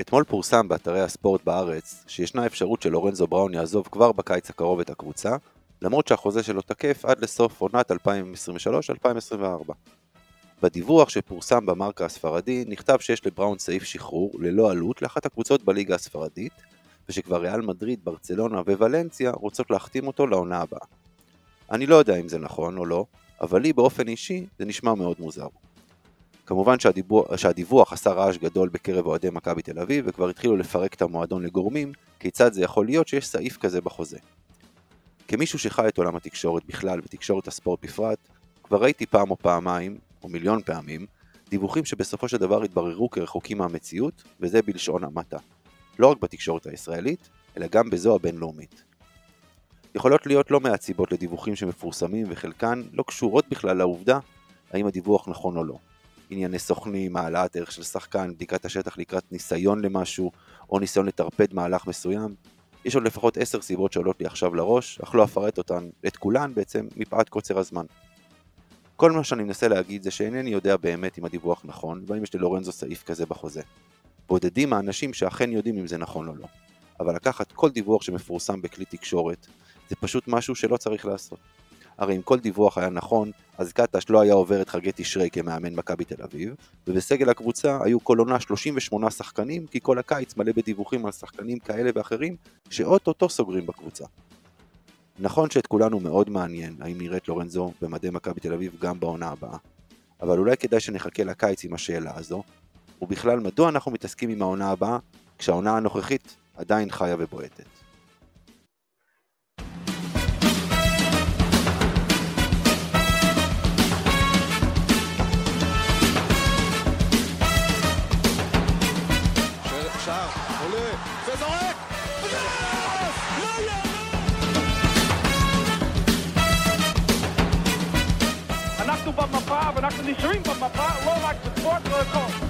אתמול פורסם באתרי הספורט בארץ שישנה אפשרות שלורנזו בראון יעזוב כבר בקיץ הקרוב את הקבוצה, למרות שהחוזה שלו תקף עד לסוף עונת 2023-2024. בדיווח שפורסם במרקה הספרדי נכתב שיש לבראון סעיף שחרור ללא עלות לאחת הקבוצות בליגה הספרדית, ושכבר ריאל מדריד, ברצלונה וולנסיה רוצות להחתים אותו לעונה הבאה. אני לא יודע אם זה נכון או לא, אבל לי באופן אישי זה נשמע מאוד מוזר. כמובן שהדיווח, שהדיווח עשה רעש גדול בקרב אוהדי מכבי תל אביב וכבר התחילו לפרק את המועדון לגורמים כיצד זה יכול להיות שיש סעיף כזה בחוזה. כמישהו שחי את עולם התקשורת בכלל ותקשורת הספורט בפרט, כבר ראיתי פעם או פעמיים, או מיליון פעמים, דיווחים שבסופו של דבר התבררו כרחוקים מהמציאות, וזה בלשון המעטה. לא רק בתקשורת הישראלית, אלא גם בזו הבינלאומית. יכולות להיות לא מעט סיבות לדיווחים שמפורסמים וחלקן לא קשורות בכלל לעובדה האם הדיווח נכון או לא. ענייני סוכנים, העלאת ערך של שחקן, בדיקת השטח לקראת ניסיון למשהו, או ניסיון לטרפד מהלך מסוים. יש עוד לפחות עשר סיבות שעולות לי עכשיו לראש, אך לא אפרט אותן, את כולן בעצם, מפאת קוצר הזמן. כל מה שאני מנסה להגיד זה שאינני יודע באמת אם הדיווח נכון, והאם יש ללורנזו סעיף כזה בחוזה. בודדים האנשים שאכן יודעים אם זה נכון או לא. אבל לקחת כל דיווח שמפורסם בכלי תקשורת, זה פשוט משהו שלא צריך לעשות. הרי אם כל דיווח היה נכון, אז קטש לא היה עובר את חגי תשרי כמאמן מכבי תל אביב, ובסגל הקבוצה היו כל עונה 38 שחקנים, כי כל הקיץ מלא בדיווחים על שחקנים כאלה ואחרים, שאו-טו-טו סוגרים בקבוצה. נכון שאת כולנו מאוד מעניין האם נראה את לורנזו במדי מכבי תל אביב גם בעונה הבאה, אבל אולי כדאי שנחכה לקיץ עם השאלה הזו, ובכלל מדוע אנחנו מתעסקים עם העונה הבאה, כשהעונה הנוכחית עדיין חיה ובועטת. אנחנו נשארים במפה, לא רק בספורט, לא הכל.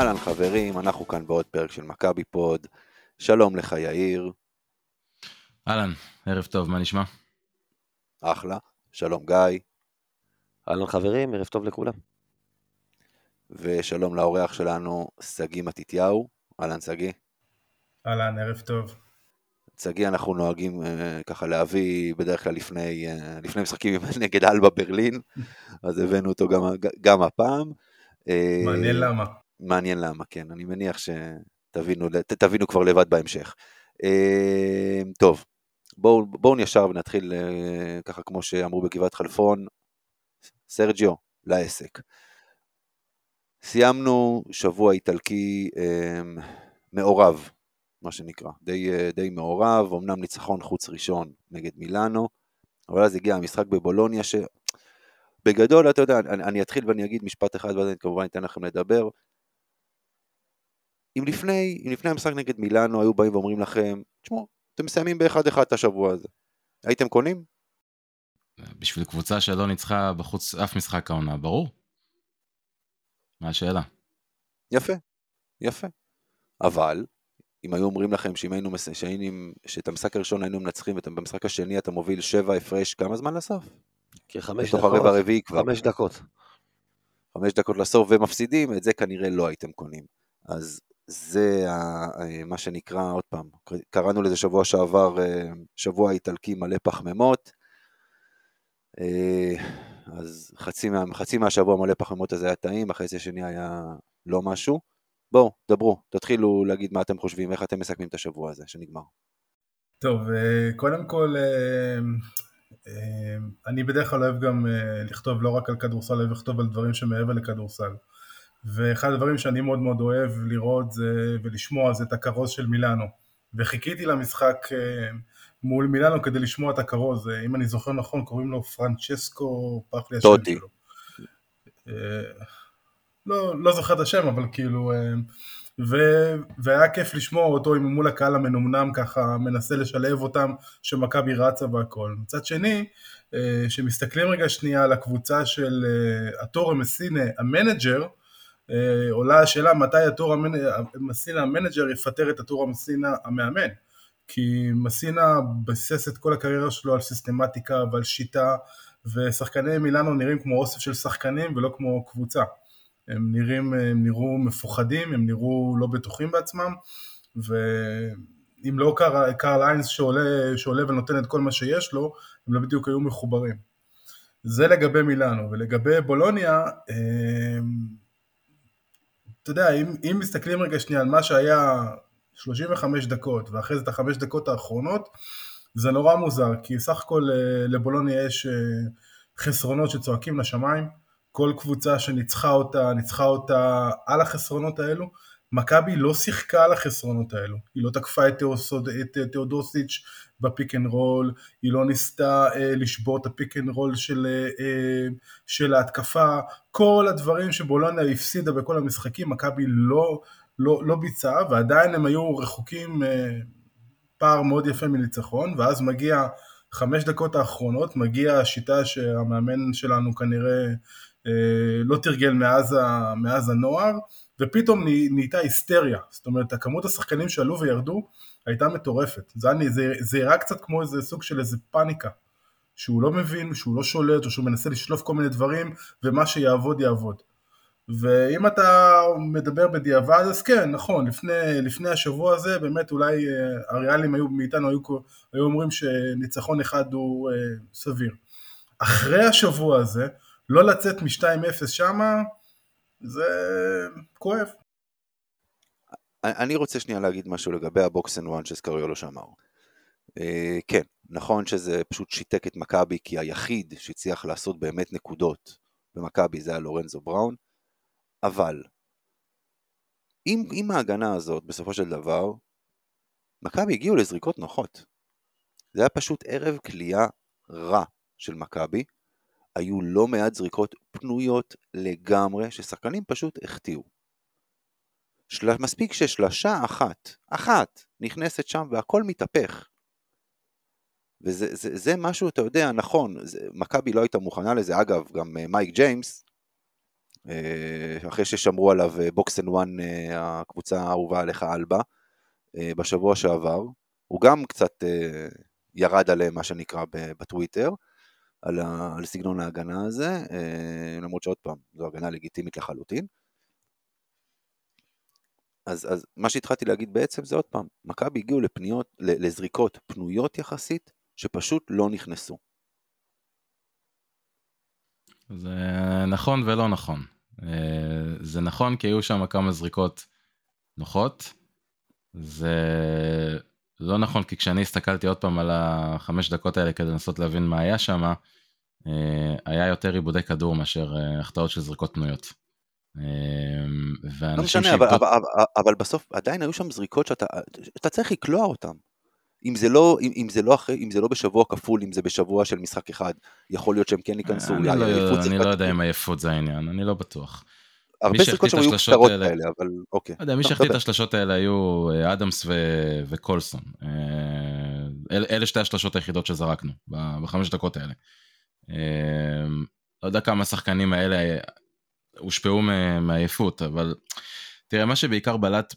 אהלן חברים, אנחנו כאן בעוד פרק של מכבי פוד. שלום לך יאיר. אהלן, ערב טוב, מה נשמע? אחלה. שלום גיא. אהלן חברים, ערב טוב לכולם. ושלום לאורח שלנו, שגיא מתתיהו. אהלן שגיא. אהלן, ערב טוב. שגיא אנחנו נוהגים uh, ככה להביא בדרך כלל לפני, uh, לפני משחקים נגד אלבה ברלין, אז הבאנו אותו גם, גם הפעם. אה, מעניין למה. מעניין למה, כן, אני מניח שתבינו כבר לבד בהמשך. אה, טוב, בואו בוא נשאר ונתחיל אה, ככה כמו שאמרו בגבעת חלפון, סרג'יו, לעסק. סיימנו שבוע איטלקי אה, מעורב, מה שנקרא, די, די מעורב, אמנם ניצחון חוץ ראשון נגד מילאנו, אבל אז הגיע המשחק בבולוניה, שבגדול, אתה יודע, אני, אני אתחיל ואני אגיד משפט אחד ואז אני כמובן אתן לכם לדבר, אם לפני, אם לפני המשחק נגד מילאנו היו באים ואומרים לכם, תשמעו, אתם מסיימים באחד אחד את השבוע הזה, הייתם קונים? בשביל קבוצה שלא ניצחה בחוץ אף משחק העונה, ברור. מה השאלה? יפה, יפה. אבל, אם היו אומרים לכם שאם היינו, שהיינו, שאת המשחק הראשון היינו מנצחים ובמשחק השני אתה מוביל שבע הפרש, כמה זמן לסוף? כחמש דקות. בתוך הרבע הרביעי כבר. חמש דקות. חמש דקות לסוף ומפסידים, את זה כנראה לא הייתם קונים. אז זה אה, מה שנקרא, עוד פעם, קראנו לזה שבוע שעבר, אה, שבוע איטלקי מלא פחמימות, אה, אז חצי, מה, חצי מהשבוע מלא פחמימות הזה היה טעים, החצי השני היה לא משהו. בואו, דברו, תתחילו להגיד מה אתם חושבים, איך אתם מסכמים את השבוע הזה שנגמר. טוב, קודם כל, אני בדרך כלל אוהב גם לכתוב לא רק על כדורסל, אוהב לכתוב על דברים שמעבר לכדורסל. ואחד הדברים שאני מאוד מאוד אוהב לראות זה, ולשמוע זה את הכרוז של מילאנו. וחיכיתי למשחק אה, מול מילאנו כדי לשמוע את הכרוז, אה, אם אני זוכר נכון קוראים לו פרנצ'סקו, פרח לי השם טוטי. שלו. אה, לא, לא זוכר את השם, אבל כאילו, ו, והיה כיף לשמוע אותו עם מול הקהל המנומנם ככה, מנסה לשלב אותם, שמכבי רצה והכל. מצד שני, אה, שמסתכלים רגע שנייה על הקבוצה של אטורה מסינה, המנג'ר, עולה השאלה מתי אטורה מסינה המנג'ר יפטר את אטורה מסינה המאמן. כי מסינה ביסס את כל הקריירה שלו על סיסטמטיקה ועל שיטה, ושחקני מילאנו נראים כמו אוסף של שחקנים ולא כמו קבוצה. הם נראים, הם נראו מפוחדים, הם נראו לא בטוחים בעצמם, ואם לא קארל קארל איינס שעולה, שעולה ונותן את כל מה שיש לו, הם לא בדיוק היו מחוברים. זה לגבי מילאנו, ולגבי בולוניה, אמ, יודע, אם, אם מסתכלים רגע שנייה על מה שהיה 35 דקות, ואחרי זה את החמש דקות האחרונות, זה נורא מוזר, כי סך הכל אה, לבולוניה יש אה, חסרונות שצועקים לשמיים, כל קבוצה שניצחה אותה, ניצחה אותה על החסרונות האלו. מכבי לא שיחקה על החסרונות האלו, היא לא תקפה את, תאוסוד, את אה, תאודוסיץ' ב pick and roll, היא לא ניסתה אה, לשבור את ה pick and roll של, אה, של ההתקפה, כל הדברים שבולוניה הפסידה בכל המשחקים, מכבי לא, לא, לא ביצעה, ועדיין הם היו רחוקים אה, פער מאוד יפה מניצחון, ואז מגיע חמש דקות האחרונות, מגיע השיטה שהמאמן שלנו כנראה אה, לא תרגל מאז, מאז הנוער, ופתאום נהייתה היסטריה, זאת אומרת, הכמות השחקנים שעלו וירדו הייתה מטורפת, זה, זה, זה הראה קצת כמו איזה סוג של איזה פאניקה, שהוא לא מבין, שהוא לא שולט, או שהוא מנסה לשלוף כל מיני דברים, ומה שיעבוד יעבוד. ואם אתה מדבר בדיעבד, אז כן, נכון, לפני, לפני השבוע הזה, באמת אולי אה, הריאלים היו מאיתנו, היו, היו אומרים שניצחון אחד הוא אה, סביר. אחרי השבוע הזה, לא לצאת מ-2-0 שמה, זה כואב. אני רוצה שנייה להגיד משהו לגבי ה box and one שסקריולו שאמר. אה, כן, נכון שזה פשוט שיתק את מכבי, כי היחיד שהצליח לעשות באמת נקודות במכבי זה היה לורנזו בראון, אבל עם, עם ההגנה הזאת, בסופו של דבר, מכבי הגיעו לזריקות נוחות. זה היה פשוט ערב כליאה רע של מכבי, היו לא מעט זריקות פנויות לגמרי, ששחקנים פשוט החטיאו. של... מספיק ששלשה אחת, אחת, נכנסת שם והכל מתהפך. וזה זה, זה משהו, אתה יודע, נכון, מכבי לא הייתה מוכנה לזה, אגב, גם אה, מייק ג'יימס, אה, אחרי ששמרו עליו box and one, הקבוצה האהובה עליך אלבה, אה, בשבוע שעבר, הוא גם קצת ירד עליהם, מה שנקרא, בטוויטר, על, ה, על סגנון ההגנה הזה, אה, למרות שעוד פעם, זו הגנה לגיטימית לחלוטין. אז, אז מה שהתחלתי להגיד בעצם זה עוד פעם, מכבי הגיעו לפניות, לזריקות פנויות יחסית, שפשוט לא נכנסו. זה נכון ולא נכון. אה, זה נכון כי היו שם כמה זריקות נוחות, זה לא נכון, כי כשאני הסתכלתי עוד פעם על החמש דקות האלה כדי לנסות להבין מה היה שם, אה, היה יותר עיבודי כדור מאשר אה, החטאות של זריקות פנויות. אה, לא משנה, אבל, אבל, אבל, אבל בסוף עדיין היו שם זריקות שאתה צריך לקלוע אותן. אם זה, לא, אם, אם, זה לא אחרי, אם זה לא בשבוע כפול, אם זה בשבוע של משחק אחד, יכול להיות שהם כן ייכנסו. אני, לא, אני לא יודע אם עייפות זה העניין, אני לא בטוח. הרבה זריקות שם היו קצרות כאלה, אבל אוקיי. לא יודע, מי שהחליט את השלשות האלה היו אה, אדמס ו... וקולסון. אה, אל, אלה שתי השלשות היחידות שזרקנו בחמש דקות האלה. אה, לא יודע כמה השחקנים האלה הושפעו מעייפות, אבל תראה, מה שבעיקר בלט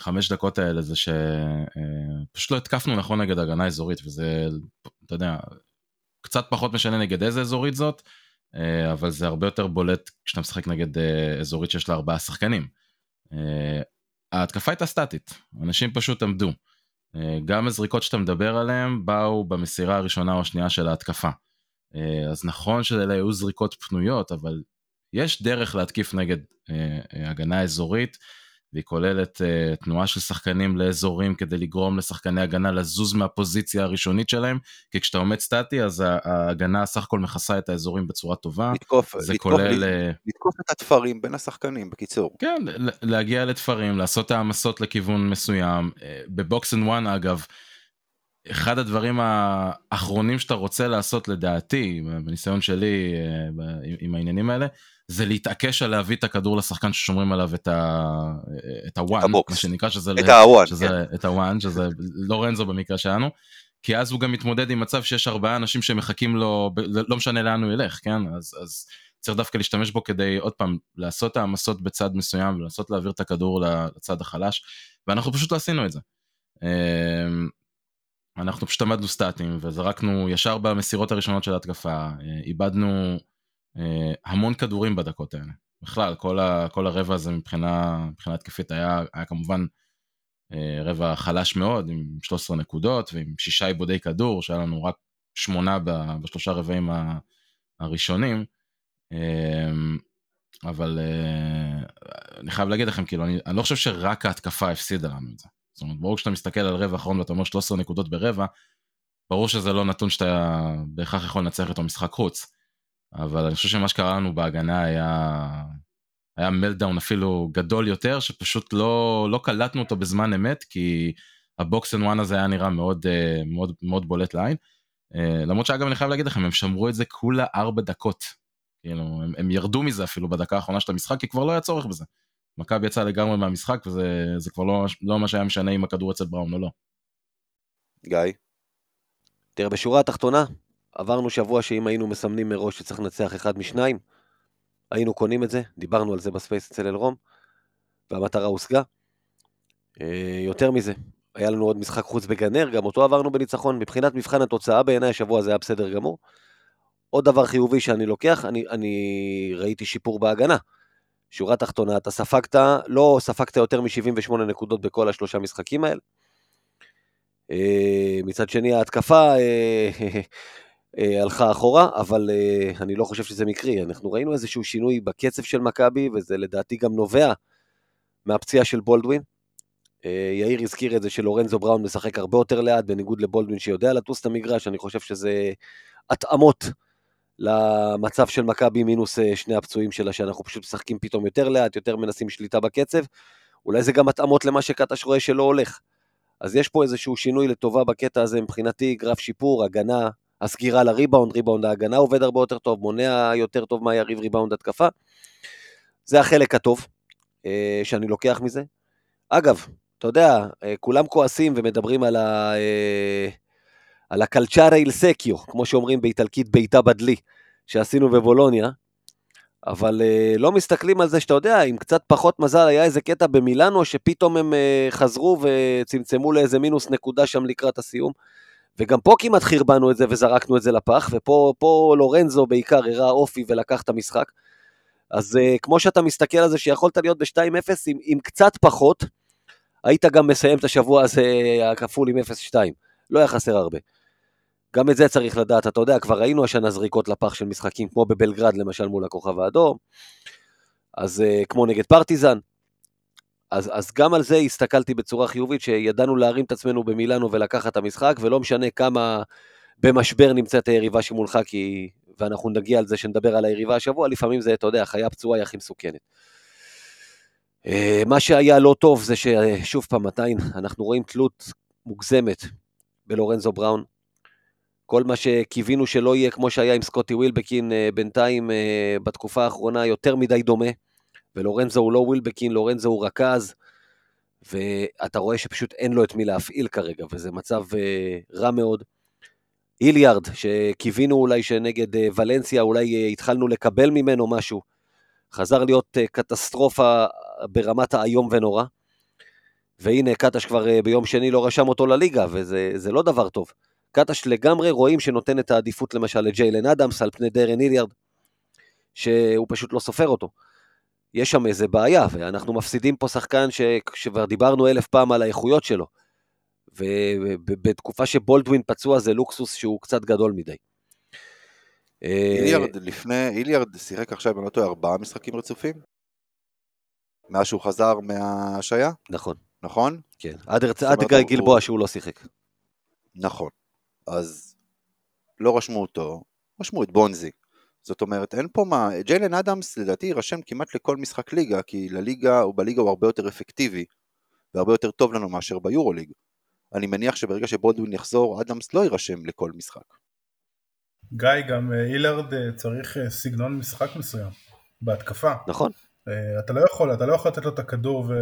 בחמש דקות האלה זה שפשוט לא התקפנו נכון נגד הגנה אזורית, וזה, אתה יודע, קצת פחות משנה נגד איזה אזורית זאת. אה, אבל זה הרבה יותר בולט כשאתה משחק נגד אה, אזורית שיש לה ארבעה שחקנים. אה, ההתקפה הייתה סטטית, אנשים פשוט עמדו. גם הזריקות שאתה מדבר עליהן באו במסירה הראשונה או השנייה של ההתקפה. אז נכון שאלה היו זריקות פנויות, אבל יש דרך להתקיף נגד הגנה אזורית. והיא כוללת uh, תנועה של שחקנים לאזורים כדי לגרום לשחקני הגנה לזוז מהפוזיציה הראשונית שלהם, כי כשאתה עומד סטטי אז ההגנה סך הכל מכסה את האזורים בצורה טובה. לתקוף, זה לתקוף, כולל... אה, לתקוף את התפרים בין השחקנים, בקיצור. כן, להגיע לתפרים, לעשות העמסות לכיוון מסוים. אה, ב box and one אגב, אחד הדברים האחרונים שאתה רוצה לעשות לדעתי, בניסיון שלי אה, עם העניינים האלה, זה להתעקש על להביא את הכדור לשחקן ששומרים עליו את ה... את ה one, מה שנקרא שזה... את הוואן, כן. את הוואן, שזה לורנזו במקרה שלנו, כי אז הוא גם מתמודד עם מצב שיש ארבעה אנשים שמחכים לו, לא משנה לאן הוא ילך, כן? אז, אז צריך דווקא להשתמש בו כדי עוד פעם לעשות העמסות בצד מסוים ולנסות להעביר את הכדור לצד החלש, ואנחנו פשוט לא עשינו את זה. אמ, אנחנו פשוט עמדנו סטטים וזרקנו ישר במסירות הראשונות של ההתקפה, אה, איבדנו אה, המון כדורים בדקות האלה. בכלל, כל, ה, כל הרבע הזה מבחינה, מבחינה התקפית היה, היה כמובן אה, רבע חלש מאוד, עם 13 נקודות ועם שישה עיבודי כדור, שהיה לנו רק שמונה בשלושה רבעים הראשונים. אבל אני חייב להגיד לכם, כאילו, אני, אני לא חושב שרק ההתקפה הפסידה לנו את זה. זאת אומרת, ברור כשאתה מסתכל על רבע אחרון ואתה אומר 13 נקודות ברבע, ברור שזה לא נתון שאתה בהכרח יכול לנצח איתו משחק חוץ. אבל אני חושב שמה שקרה לנו בהגנה היה, היה meltdown אפילו גדול יותר, שפשוט לא, לא קלטנו אותו בזמן אמת, כי ה box and one הזה היה נראה מאוד, אה, מאוד, מאוד בולט לעין. אה, למרות שאגב אני חייב להגיד לכם, הם שמרו את זה כולה ארבע דקות. כאילו, הם, הם ירדו מזה אפילו בדקה האחרונה של המשחק, כי כבר לא היה צורך בזה. מכבי יצאה לגמרי מהמשחק, וזה כבר לא, לא מה שהיה משנה אם הכדור אצל בראון או לא. גיא? תראה, בשורה התחתונה, עברנו שבוע שאם היינו מסמנים מראש שצריך לנצח אחד משניים, היינו קונים את זה, דיברנו על זה ב space אצל אלרום, והמטרה הושגה. אה, יותר מזה, היה לנו עוד משחק חוץ בגן נר, גם אותו עברנו בניצחון. מבחינת מבחן התוצאה, בעיניי השבוע זה היה בסדר גמור. עוד דבר חיובי שאני לוקח, אני, אני ראיתי שיפור בהגנה. שורה תחתונה, אתה ספגת, לא ספגת יותר מ-78 נקודות בכל השלושה משחקים האלה. אה, מצד שני, ההתקפה אה, אה, הלכה אחורה, אבל אני לא חושב שזה מקרי. אנחנו ראינו איזשהו שינוי בקצב של מכבי, וזה לדעתי גם נובע מהפציעה של בולדווין. יאיר הזכיר את זה שלורנזו בראון משחק הרבה יותר לאט, בניגוד לבולדווין שיודע לטוס את המגרש, אני חושב שזה התאמות למצב של מכבי מינוס אה, שני הפצועים שלה, שאנחנו פשוט משחקים פתאום יותר לאט, יותר מנסים שליטה בקצב. אולי זה גם התאמות למה שקטש רואה שלא הולך. אז יש פה איזשהו שינוי לטובה בקטע הזה מבחינתי, גרף שיפור, הגנה, הסגירה לריבאונד, ריבאונד ההגנה עובד הרבה יותר טוב, מונע יותר טוב מהיריב ריבאונד התקפה. זה החלק הטוב אה, שאני לוקח מזה. אגב, אתה יודע, אה, כולם כועסים ומדברים על ה... על הקלצ'ארה איל סקיו, כמו שאומרים באיטלקית בעיטה בדלי, שעשינו בבולוניה, אבל uh, לא מסתכלים על זה שאתה יודע, עם קצת פחות מזל היה איזה קטע במילאנו, שפתאום הם uh, חזרו וצמצמו לאיזה מינוס נקודה שם לקראת הסיום. וגם פה כמעט חרבנו את זה וזרקנו את זה לפח, ופה לורנזו בעיקר הראה אופי ולקח את המשחק. אז uh, כמו שאתה מסתכל על זה שיכולת להיות ב-2-0 עם, עם קצת פחות, היית גם מסיים את השבוע הזה הכפול עם 0-2. לא היה חסר הרבה. גם את זה צריך לדעת, אתה יודע, כבר ראינו השנה זריקות לפח של משחקים, כמו בבלגרד למשל מול הכוכב האדום, אז uh, כמו נגד פרטיזן, אז, אז גם על זה הסתכלתי בצורה חיובית, שידענו להרים את עצמנו במילאנו ולקחת את המשחק, ולא משנה כמה במשבר נמצאת היריבה שמולך, כי, ואנחנו נגיע על זה שנדבר על היריבה השבוע, לפעמים זה, אתה יודע, חיה פצועה היא הכי מסוכנת. Uh, מה שהיה לא טוב זה ששוב פעם, עדיין אנחנו רואים תלות מוגזמת בלורנזו בראון. כל מה שקיווינו שלא יהיה כמו שהיה עם סקוטי ווילבקין אה, בינתיים אה, בתקופה האחרונה יותר מדי דומה, ולורנזו הוא לא ווילבקין, לורנזו הוא רכז, ואתה רואה שפשוט אין לו את מי להפעיל כרגע, וזה מצב אה, רע מאוד. איליארד, שקיווינו אולי שנגד ולנסיה, אולי התחלנו לקבל ממנו משהו, חזר להיות קטסטרופה ברמת האיום ונורא. והנה, קטש כבר ביום שני לא רשם אותו לליגה, וזה לא דבר טוב. קטש לגמרי רואים שנותן את העדיפות למשל לג'יילן אדמס על פני דרן איליארד, שהוא פשוט לא סופר אותו. יש שם איזה בעיה, ואנחנו מפסידים פה שחקן שכבר דיברנו אלף פעם על האיכויות שלו. ובתקופה שבולדווין פצוע זה לוקסוס שהוא קצת גדול מדי. איליארד לפני, איליארד שיחק עכשיו, אם אני לא טועה, ארבעה משחקים רצופים? מאז שהוא חזר מההשעיה? נכון. נכון? כן, עד, עד גלבוע שהוא לא שיחק. נכון. אז לא רשמו אותו, רשמו את בונזי. זאת אומרת, אין פה מה, ג'יילן אדמס לדעתי יירשם כמעט לכל משחק ליגה, כי לליגה, הוא בליגה הוא הרבה יותר אפקטיבי, והרבה יותר טוב לנו מאשר ביורוליג. אני מניח שברגע שבולדווין יחזור, אדמס לא יירשם לכל משחק. גיא, גם אה, הילארד אה, צריך אה, סגנון משחק מסוים, בהתקפה. נכון. אה, אתה לא יכול, אתה לא יכול לתת לו את הכדור ו...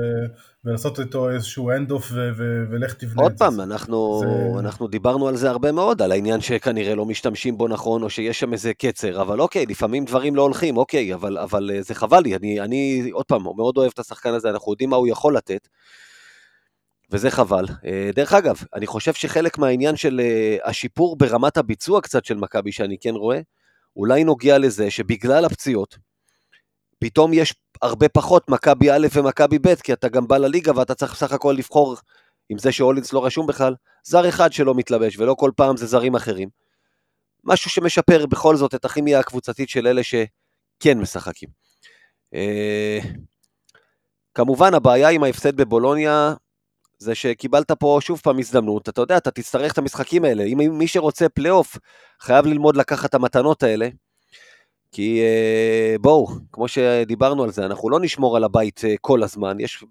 ולעשות איתו איזשהו hand off ו... ו... ולך תבנה עוד את זה. פעם, אנחנו, זה- אנחנו דיברנו על זה הרבה מאוד, על העניין שכנראה לא משתמשים בו נכון, או שיש שם איזה קצר, אבל אוקיי, לפעמים דברים לא הולכים, אוקיי, אבל, אבל אה, זה חבל לי, אני, אני, עוד פעם, מאוד אוהב את השחקן הזה, אנחנו יודעים מה הוא יכול לתת, וזה חבל. אה, דרך אגב, אני חושב שחלק מהעניין של השיפור ברמת הביצוע קצת של מכבי, שאני כן רואה, אולי נוגע לזה שבגלל הפציעות, פתאום יש הרבה פחות מכבי א' ומכבי ב', כי אתה גם בא לליגה ואתה צריך בסך הכל לבחור עם זה שהולינס לא רשום בכלל, זר אחד שלא מתלבש, ולא כל פעם זה זרים אחרים. משהו שמשפר בכל זאת את הכימיה הקבוצתית של אלה שכן משחקים. אה, כמובן, הבעיה עם ההפסד בבולוניה, זה שקיבלת פה שוב פעם הזדמנות, אתה יודע, אתה תצטרך את המשחקים האלה. אם מי שרוצה פלייאוף, חייב ללמוד לקחת את המתנות האלה. כי אה, בואו, כמו שדיברנו על זה, אנחנו לא נשמור על הבית אה, כל הזמן, יש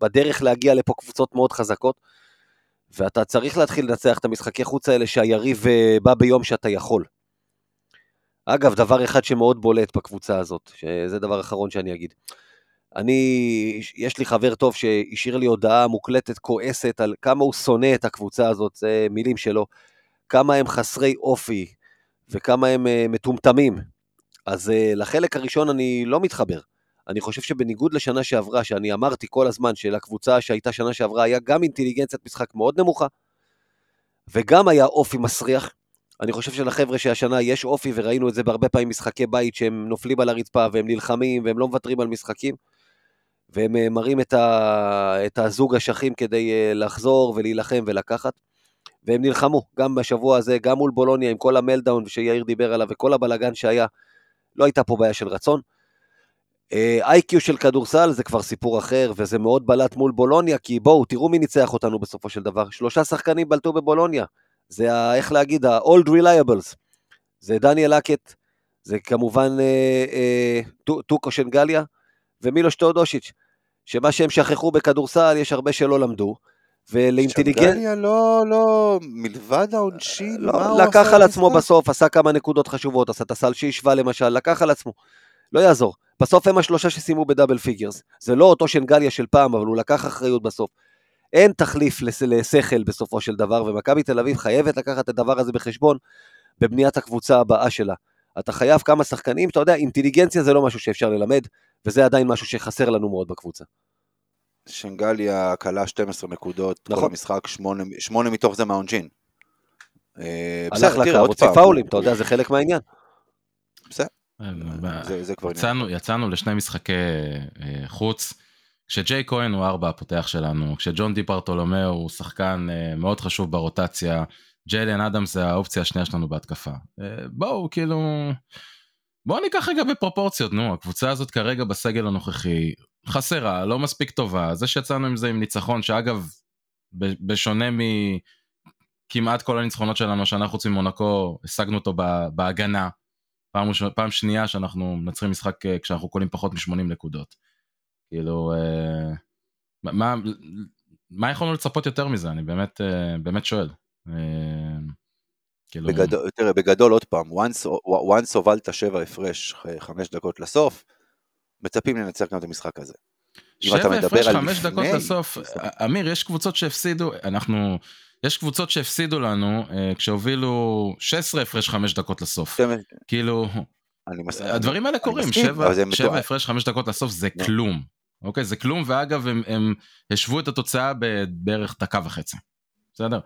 בדרך להגיע לפה קבוצות מאוד חזקות, ואתה צריך להתחיל לנצח את המשחקי חוץ האלה שהיריב אה, בא ביום שאתה יכול. אגב, דבר אחד שמאוד בולט בקבוצה הזאת, שזה דבר אחרון שאני אגיד. אני, יש לי חבר טוב שהשאיר לי הודעה מוקלטת כועסת על כמה הוא שונא את הקבוצה הזאת, זה מילים שלו, כמה הם חסרי אופי וכמה הם מטומטמים. אז אה, לחלק הראשון אני לא מתחבר. אני חושב שבניגוד לשנה שעברה, שאני אמרתי כל הזמן שלקבוצה שהייתה שנה שעברה היה גם אינטליגנציית משחק מאוד נמוכה, וגם היה אופי מסריח. אני חושב שלחבר'ה שהשנה יש אופי, וראינו את זה בהרבה פעמים משחקי בית, שהם נופלים על הרצפה והם נלחמים והם לא מוותרים על משחקים, והם אה, מראים את, ה... את הזוג אשכים כדי אה, לחזור ולהילחם ולקחת. והם נלחמו, גם בשבוע הזה, גם מול בולוניה, עם כל המלדאון שיאיר דיבר עליו וכל הבלגן שהיה, לא הייתה פה בעיה של רצון. איי-קיו של כדורסל זה כבר סיפור אחר, וזה מאוד בלט מול בולוניה, כי בואו, תראו מי ניצח אותנו בסופו של דבר. שלושה שחקנים בלטו בבולוניה. זה, ה, איך להגיד, ה-old reliables. זה דניאל אקט, זה כמובן אה, אה, טו- טוקו שנגליה, ומילוש טאודושיץ', שמה שהם שכחו בכדורסל, יש הרבה שלא למדו, ולאינטליגנט... שנגליה לא, לא, מלבד העונשין, לא, מה הוא לקח עשה על עצמו? בסוף, עשה כמה נקודות חשובות, עשה את הסל שהשווה למשל, לקח על עצמו. לא יעזור. בסוף הם השלושה שסיימו בדאבל פיגרס. זה לא אותו שנגליה של פעם, אבל הוא לקח אחריות בסוף. אין תחליף לשכל בסופו של דבר, ומכבי תל אביב חייבת לקחת את הדבר הזה בחשבון בבניית הקבוצה הבאה שלה. אתה חייב כמה שחקנים, אתה יודע, אינטליגנציה זה לא משהו שאפשר ללמד, וזה עדיין משהו שחסר לנו מאוד בקבוצה. שנגליה כלה 12 נקודות כל נכון. המשחק, שמונה- שמונה מתוך זה מהעונשין. אה, הלך בסדר, תראה, לקו, עוד הוציא פאולים, אתה יודע, זה חלק מהעניין. בסדר, זה- זה כבר עניין. יצאנו, יצאנו לשני משחקי אה, חוץ, כשג'יי כהן הוא ארבע הפותח שלנו, כשג'ון די פרטולומיאו הוא שחקן אה, מאוד חשוב ברוטציה, ג'יילן אדמס זה האופציה השנייה שלנו בהתקפה. אה, בואו, כאילו, בואו ניקח רגע בפרופורציות, נו, הקבוצה הזאת כרגע בסגל הנוכחי חסרה, לא מספיק טובה, זה שיצאנו עם זה עם ניצחון, שאגב, בשונה מכמעט כל הניצחונות שלנו השנה חוץ ממונקו, השגנו אותו בהגנה. פעם, ראשונה- פעם שנייה שאנחנו מנצחים משחק אה, כשאנחנו קולים פחות מ-80 נקודות. כאילו, אה, מה, מה יכולנו לצפות יותר מזה? אני באמת, אה, באמת שואל. אה, כאילו, בגדול, תראה, בגדול עוד פעם, once, הובלת שבע הפרש, חמש דקות לסוף, מצפים לנצח גם את המשחק הזה. שבע הפרש חמש לפני דקות לסוף. אמיר, יש קבוצות שהפסידו, אנחנו, יש קבוצות שהפסידו לנו כשהובילו 16 הפרש חמש דקות לסוף. כאילו, מס- הדברים האלה קורים, מסכים, שבע, מתואר. הפרש חמש דקות לסוף זה. כלום. אוקיי, זה כלום, ואגב, הם, הם השוו את התוצאה בערך דקה וחצי. בסדר?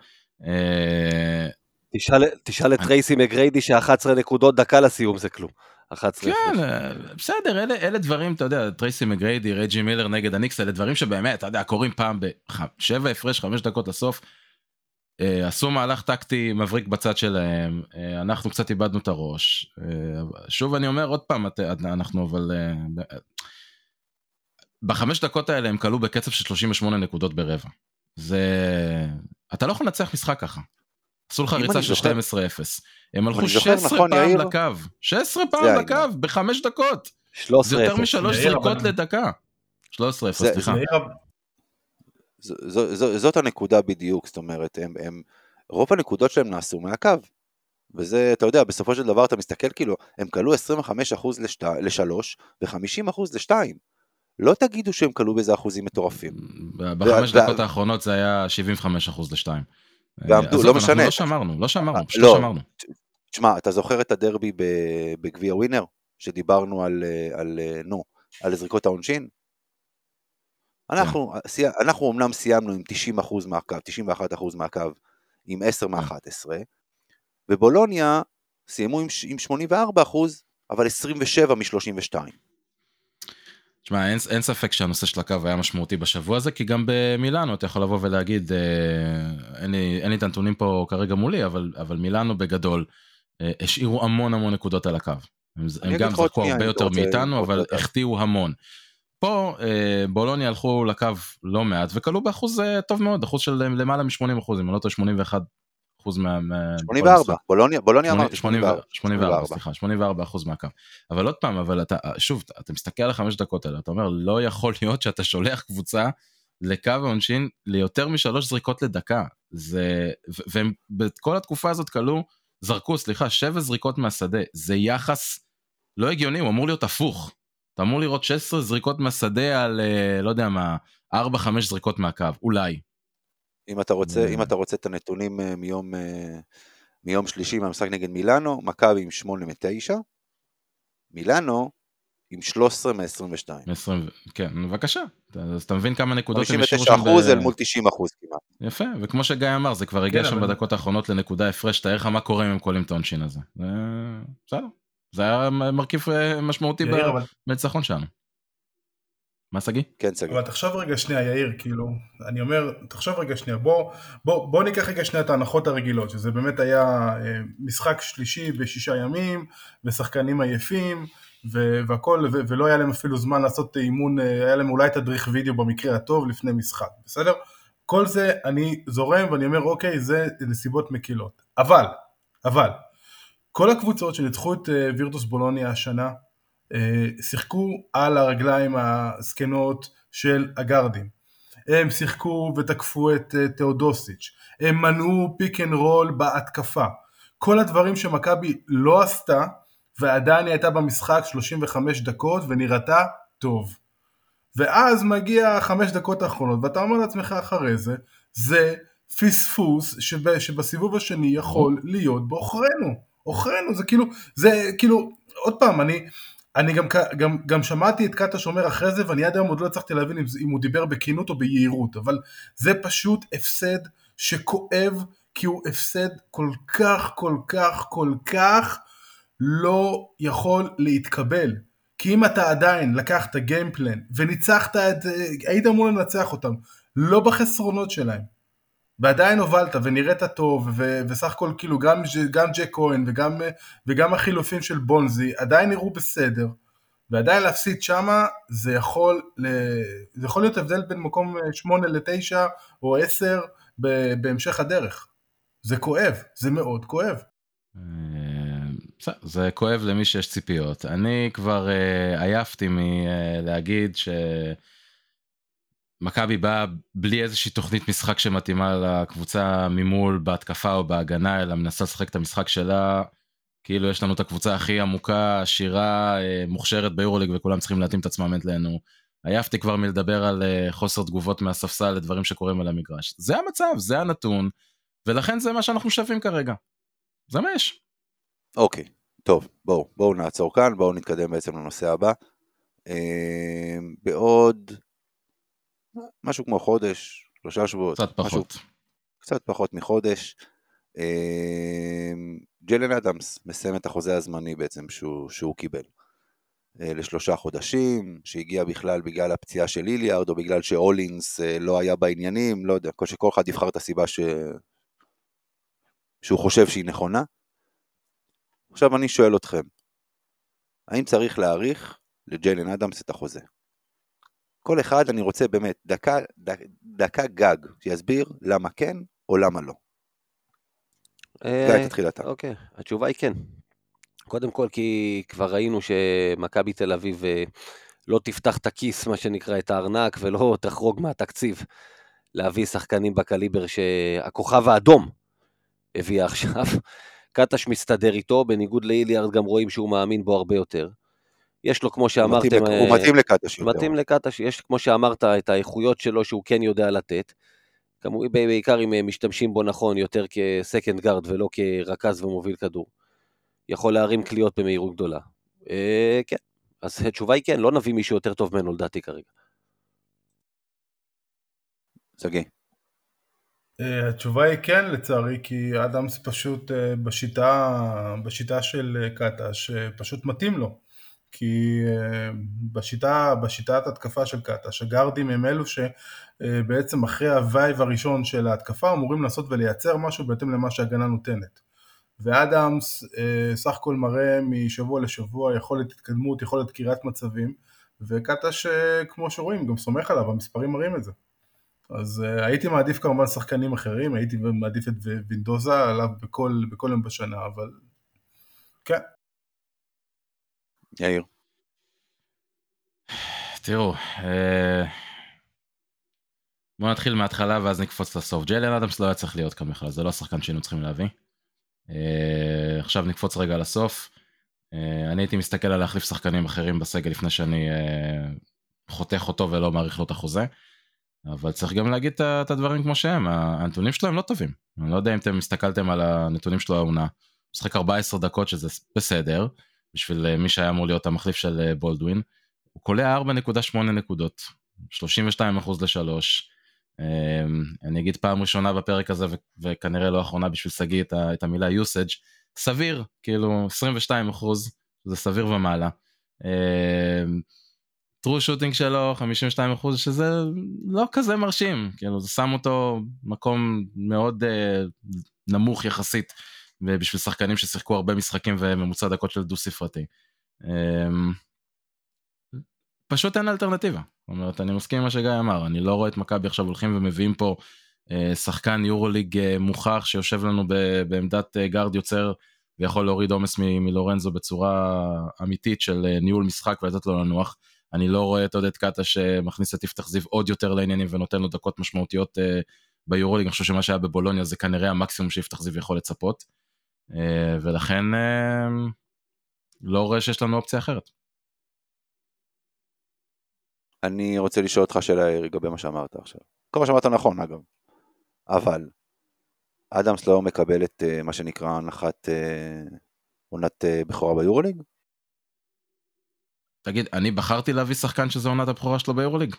אה, תשאל, תשאל את טרייסי מגריידי ש-11 נקודות דקה לסיום זה כלום. 11 כן. אה, בסדר, אלה, אלה דברים, אתה יודע, טרייסי מגריידי, רג'י מילר נגד הניקס, אלה דברים שבאמת, אתה יודע, קורים פעם בשבע הפרש, חמש דקות לסוף. אה, עשו מהלך טקטי מבריק בצד שלהם, אה, אנחנו קצת איבדנו את הראש. אה, שוב אני אומר עוד פעם, את- אנחנו אבל... אה, ב- בחמש דקות האלה הם כלו בקצב של 38 נקודות ברבע. זה... אתה לא יכול לנצח משחק ככה. עשו לך ריצה של זוכר- 12-0. הם הלכו אני זוכר 16 נכון, פעם יאיר? לקו. 16 זה פעם העניין. לקו בחמש דקות. זה 13 יותר אפס. משלוש יאיר, זריקות אבל- לדקה. 13 זה- סליחה. יאיר, זאת הנקודה בדיוק, זאת אומרת, הם, הם, רוב הנקודות שלהם נעשו מהקו. וזה, אתה יודע, בסופו של דבר אתה מסתכל כאילו, הם כלו 25% לשת, לשלוש ו-50% לשתיים. לא תגידו שהם כלו בזה אחוזים מטורפים. בחמש וה- דקות האחרונות זה היה 75% לשתיים. ועמדו, עזוב, לא אנחנו משנה. לא שמרנו, לא שמרנו, פשוט לא. שמרנו. תשמע, אתה זוכר את הדרבי בגביע ווינר? שדיברנו על, אה, על, אה, נו, על זריקות העונשין? אנחנו, סי- אנחנו אמנם סיימנו עם 90% מהקו, 91% מהקו, עם 10 מ-11, ובולוניה סיימו עם, עם 84%, אבל 27 מ-32. תשמע, אין, אין ספק שהנושא של הקו היה משמעותי בשבוע הזה, כי גם במילאנו אתה יכול לבוא ולהגיד, אה, אין, לי, אין לי את הנתונים פה כרגע מולי, אבל, אבל מילאנו בגדול אה, השאירו המון המון נקודות על הקו. הם, הם גם זרקו שנייה, הרבה יותר מאיתנו, אבל. החטיאו המון. פה אה, בולוניה הלכו לקו לא מעט וכלו באחוז אה, טוב מאוד, אחוז של למעלה מ-80 אחוז, אם אני לא טועה 81 אחוז מה... מה- 84, בולוניה, בולוניה אמרתי 84, 84. 84, סליחה, 84 אחוז מהקו. אבל עוד פעם, אבל אתה, שוב, אתה מסתכל על החמש דקות האלה, אתה אומר, לא יכול להיות שאתה שולח קבוצה לקו העונשין ליותר משלוש זריקות לדקה. זה, והם בכל התקופה הזאת כלו, זרקו, סליחה, שבע זריקות מהשדה. זה יחס לא הגיוני, הוא אמור להיות הפוך. אתה אמור לראות 16 זריקות מהשדה על, אה, לא יודע מה, 4-5 זריקות מהקו, אולי. אם אתה רוצה, אם אתה רוצה את הנתונים אה, מיום, אה, מיום שלישי מהמשחק נגד מילאנו, מכבי עם 8 מ-9, מילאנו עם 13 מ-22. מ-20, כן, בבקשה. אז אתה מבין כמה נקודות הם 59 השאירו שם אחוז ב- אל מול 90 אחוז כמעט. יפה, וכמו שגיא אמר, זה כבר הגיע כן, שם אבל- בדקות האחרונות לנקודה הפרש, תאר לך מה קורה אם הם קולים את העונשין הזה. זה... בסדר, זה היה מרכיב אה, משמעותי בניצחון שלנו. מה שגיא? כן, שגיא. אבל תחשוב רגע שנייה, יאיר, כאילו, אני אומר, תחשוב רגע שנייה, בוא, בוא, בוא ניקח רגע שנייה את ההנחות הרגילות, שזה באמת היה אה, משחק שלישי בשישה ימים, ושחקנים עייפים, ו- והכל, ו- ולא היה להם אפילו זמן לעשות אימון, אה, היה להם אולי תדריך וידאו במקרה הטוב לפני משחק, בסדר? כל זה אני זורם ואני אומר, אוקיי, זה נסיבות מקילות. אבל, אבל, כל הקבוצות שניצחו את אה, וירטוס בולוניה השנה, שיחקו על הרגליים הזקנות של הגארדים. הם שיחקו ותקפו את אה, תאודוסיץ', הם מנעו pick and roll בהתקפה. כל הדברים שמכבי לא עשתה, ועדיין היא הייתה במשחק 35 דקות ונראתה טוב. ואז מגיע החמש דקות האחרונות, ואתה אומר לעצמך אחרי זה, זה פספוס שב, שבסיבוב השני יכול להיות בעוכרינו. עוכרינו, זה כאילו, זה כאילו, עוד פעם, אני, אני גם, גם, גם שמעתי את קאטה שומר אחרי זה, ואני עד היום עוד לא הצלחתי להבין אם, אם הוא דיבר בכנות או ביהירות, אבל זה פשוט הפסד שכואב, כי הוא הפסד כל כך, כל כך, כל כך לא יכול להתקבל. כי אם אתה עדיין לקחת גיימפלן וניצחת את, היית אמור לנצח אותם, לא בחסרונות שלהם, ועדיין הובלת ונראית טוב, ו- וסך הכל כאילו גם, גם ג'ק כהן וגם, וגם החילופים של בונזי עדיין נראו בסדר, ועדיין להפסיד שמה זה יכול, ל- זה יכול להיות הבדל בין מקום 8 ל-9 או 10 בהמשך הדרך. זה כואב, זה מאוד כואב. בסדר, זה כואב למי שיש ציפיות. אני כבר uh, עייפתי מלהגיד שמכבי באה בלי איזושהי תוכנית משחק שמתאימה לקבוצה ממול בהתקפה או בהגנה, אלא מנסה לשחק את המשחק שלה. כאילו יש לנו את הקבוצה הכי עמוקה, עשירה, uh, מוכשרת ביורוליג וכולם צריכים להתאים את עצמם אלינו. עייפתי כבר מלדבר על uh, חוסר תגובות מהספסל לדברים שקורים על המגרש. זה המצב, זה הנתון, ולכן זה מה שאנחנו שווים כרגע. זה מה יש. אוקיי, טוב, בואו, בואו נעצור כאן, בואו נתקדם בעצם לנושא הבא. אה, בעוד משהו כמו חודש, שלושה שבועות, קצת משהו, פחות. קצת פחות מחודש, אה, ג'לן אדמס מסיים את החוזה הזמני בעצם שהוא, שהוא קיבל. אה, לשלושה חודשים, שהגיע בכלל בגלל הפציעה של איליארד, או בגלל שאולינס אה, לא היה בעניינים, לא יודע, שכל אחד יבחר את הסיבה ש... שהוא חושב שהיא נכונה. עכשיו אני שואל אתכם, האם צריך להאריך לג'יילן אדמס את החוזה? כל אחד אני רוצה באמת דקה, דק, דקה גג, שיסביר למה כן או למה לא. גיא, תתחיל אתה. אוקיי, התשובה היא כן. קודם כל כי כבר ראינו שמכבי תל אביב אה, לא תפתח את הכיס, מה שנקרא, את הארנק, ולא תחרוג מהתקציב להביא שחקנים בקליבר שהכוכב האדום הביאה עכשיו. קטש מסתדר איתו, בניגוד לאיליארד גם רואים שהוא מאמין בו הרבה יותר. יש לו, כמו שאמרתם... הוא מתאים, הוא מתאים לקטש יותר. מתאים לקטש, יש, כמו שאמרת, את האיכויות שלו שהוא כן יודע לתת. כמובן, בעיקר אם משתמשים בו נכון, יותר כסקנד גארד ולא כרכז ומוביל כדור. יכול להרים קליעות במהירות גדולה. אה, כן, אז התשובה היא כן, לא נביא מישהו יותר טוב ממנו לדעתי כרגע. שגיא. אה, התשובה היא כן לצערי, כי אדמס פשוט אה, בשיטה, בשיטה של קטש, פשוט מתאים לו. כי אה, בשיטה, בשיטת התקפה של קטש, הגארדים הם אלו שבעצם אחרי ה wave הראשון של ההתקפה אמורים לעשות ולייצר משהו בהתאם למה שההגנה נותנת. ואדמס אה, סך הכל מראה משבוע לשבוע יכולת התקדמות, יכולת קריאת מצבים, וקטש כמו שרואים גם סומך עליו, המספרים מראים את זה. אז הייתי מעדיף כמובן שחקנים אחרים, הייתי מעדיף את וינדוזה עליו בכל יום בשנה, אבל כן. יאיר. תראו, אה, בואו נתחיל מההתחלה ואז נקפוץ לסוף. ג'יילן אדמס לא היה צריך להיות כאן בכלל, זה לא השחקן שהיינו צריכים להביא. אה, עכשיו נקפוץ רגע לסוף. אני הייתי מסתכל על להחליף שחקנים אחרים בסגל לפני שאני חותך אותו ולא מעריך לו את החוזה. אבל צריך גם להגיד את הדברים כמו שהם, הנתונים שלו הם לא טובים. אני לא יודע אם אתם הסתכלתם על הנתונים שלו העונה. משחק 14 דקות שזה בסדר, בשביל אה, מי שהיה אמור להיות המחליף של אה, בולדווין. הוא קולע 4.8 נקודות, 32 אחוז לשלוש. אמ, אני אגיד פעם ראשונה בפרק הזה וכנראה לא אחרונה בשביל שגיא את, המילה usage, סביר, כאילו 22 אחוז, זה סביר ומעלה. אמ, טרו שוטינג שלו 52 אחוז שזה לא כזה מרשים כאילו זה שם אותו מקום מאוד uh, נמוך יחסית בשביל שחקנים ששיחקו הרבה משחקים וממוצע דקות של דו ספרתי. Um, פשוט אין אלטרנטיבה. זאת אומרת אני מסכים עם מה שגיא אמר אני לא רואה את מכבי עכשיו הולכים ומביאים פה uh, שחקן יורוליג uh, מוכח שיושב לנו בעמדת uh, גארד יוצר ויכול להוריד עומס מלורנזו בצורה אמיתית של ניהול משחק ולתת לו לנוח. אני לא רואה את עודד קאטה שמכניס את יפתח זיו עוד יותר לעניינים ונותן לו דקות משמעותיות ביורוליג, אני חושב שמה שהיה בבולוניה זה כנראה המקסימום שיפתח זיו יכול לצפות, ולכן uh, לא רואה שיש לנו אופציה אחרת. אני רוצה לשאול אותך שאלה לגבי מה שאמרת עכשיו. כל מה שאמרת נכון אגב, אבל אדמס לא מקבל את מה שנקרא הנחת עונת בכורה ביורוליג? תגיד, אני בחרתי להביא שחקן שזו עונת הבכורה שלו ביורוליג?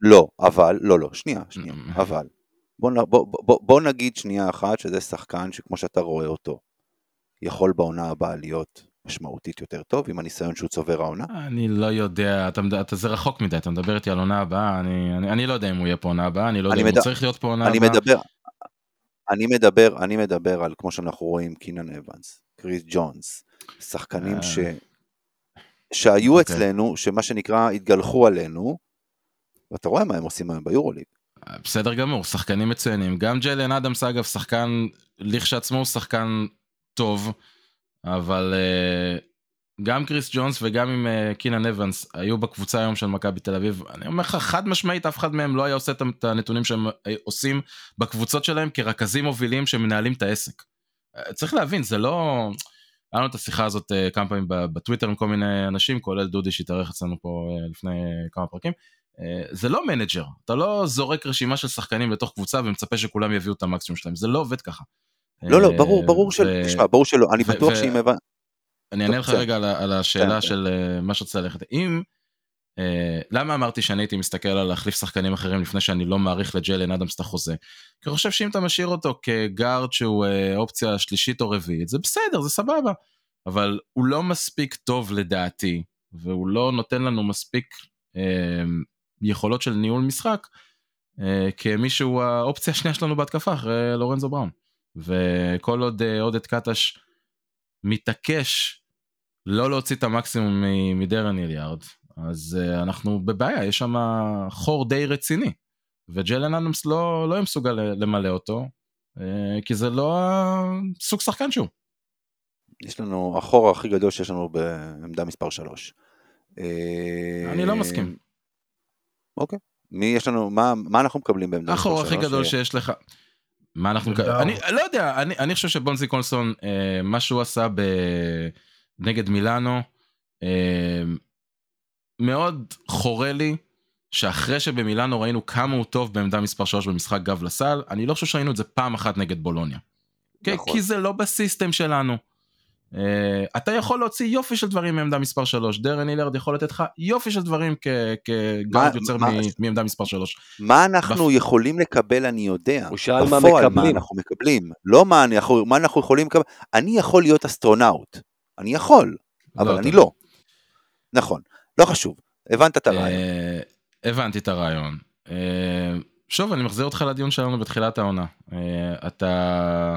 לא, אבל, לא, לא, שנייה, שנייה, אבל. בוא, בוא, בוא, בוא נגיד שנייה אחת שזה שחקן שכמו שאתה רואה אותו, יכול בעונה הבאה להיות משמעותית יותר טוב עם הניסיון שהוא צובר העונה? אני לא יודע, אתה, אתה זה רחוק מדי, אתה מדבר איתי על עונה הבאה, אני, אני, אני לא יודע אם הוא יהיה פה עונה הבאה, אני לא יודע אם מד... הוא צריך להיות פה עונה אני הבאה. מדבר, אני מדבר, אני מדבר על כמו שאנחנו רואים קינן אבנס, קריס ג'ונס, שחקנים ש... שהיו okay. אוקיי. אצלנו, שמה שנקרא התגלחו עלינו, ואתה רואה מה הם עושים היום ביורוליג. בסדר גמור, שחקנים מצוינים. גם ג'לן אדמס אגב, שחקן, לכשעצמו הוא שחקן טוב, אבל אה, גם קריס ג'ונס וגם עם אה, קינן אבנס היו בקבוצה היום של מכבי תל אביב. אני אומר לך, חד משמעית, אף אחד מהם לא היה עושה את הנתונים שהם עושים בקבוצות שלהם כרכזים מובילים שמנהלים את העסק. צריך להבין, זה לא... היה לנו את השיחה הזאת כמה פעמים בטוויטר עם כל מיני אנשים, כולל דודי שהתארח אצלנו פה לפני כמה פרקים. אה, זה לא manager, אתה לא זורק רשימה של שחקנים לתוך קבוצה ומצפה שכולם יביאו את המקסימום שלהם, זה לא עובד ככה. לא, לא, ברור, ברור שלא, תשמע, ברור שלא, אני בטוח שאם הבנת... אני אענה לך רגע על השאלה כן. של מה שרצית ללכת. אם Uh, למה אמרתי שאני הייתי מסתכל על להחליף שחקנים אחרים לפני שאני לא מעריך לג'לן אדמס את החוזה? כי אני חושב שאם אתה משאיר אותו כגארד שהוא uh, אופציה שלישית או רביעית, זה בסדר, זה סבבה. אבל הוא לא מספיק טוב לדעתי, והוא לא נותן לנו מספיק uh, יכולות של ניהול משחק, uh, כמי שהוא האופציה השנייה שלנו בהתקפה אחרי לורנזו בראון. וכל עוד uh, עודד קטש מתעקש לא להוציא את המקסימום מדרן איליארד, אז uh, אנחנו בבעיה, יש שם חור די רציני, וג'לן אדמס לא, לא יהיה מסוגל למלא אותו, כי זה לא הסוג שחקן שהוא. יש לנו החור הכי גדול שיש לנו בעמדה מספר 3. אה, אני לא מסכים. אוקיי, מי יש לנו, מה, מה אנחנו מקבלים בעמדה החור הכי? גדול שיש לך. מה אנחנו מקבלים? אני ארבע. לא יודע, אני, אני חושב שבונזי קולסון, אה, מה שהוא עשה ב... נגד מילאנו, אה, מאוד חורה לי שאחרי שבמילאנו ראינו כמה הוא טוב בעמדה מספר 3 במשחק גב לסל, אני לא חושב שראינו את זה פעם אחת נגד בולוניה. כן, נכון. כי זה לא בסיסטם שלנו. אה, אתה יכול להוציא יופי של דברים מעמדה מספר 3, דרן הילרד יכול לתת לך יופי של דברים כ- כגארד מה- יוצר מה- מ- מעמדה מספר 3. מה אנחנו בפ- יכולים לקבל אני יודע. הוא שאל מה מקבלים. מה אנחנו מקבלים. לא מה, אני יכול, מה אנחנו יכולים לקבל. אני יכול להיות אסטרונאוט. אני יכול, אבל לא, אני אתה- לא. נכון, לא חשוב. הבנת את הרעיון. אה, הבנתי את הרעיון. אה, שוב, אני מחזיר אותך לדיון שלנו בתחילת העונה. אה, אתה...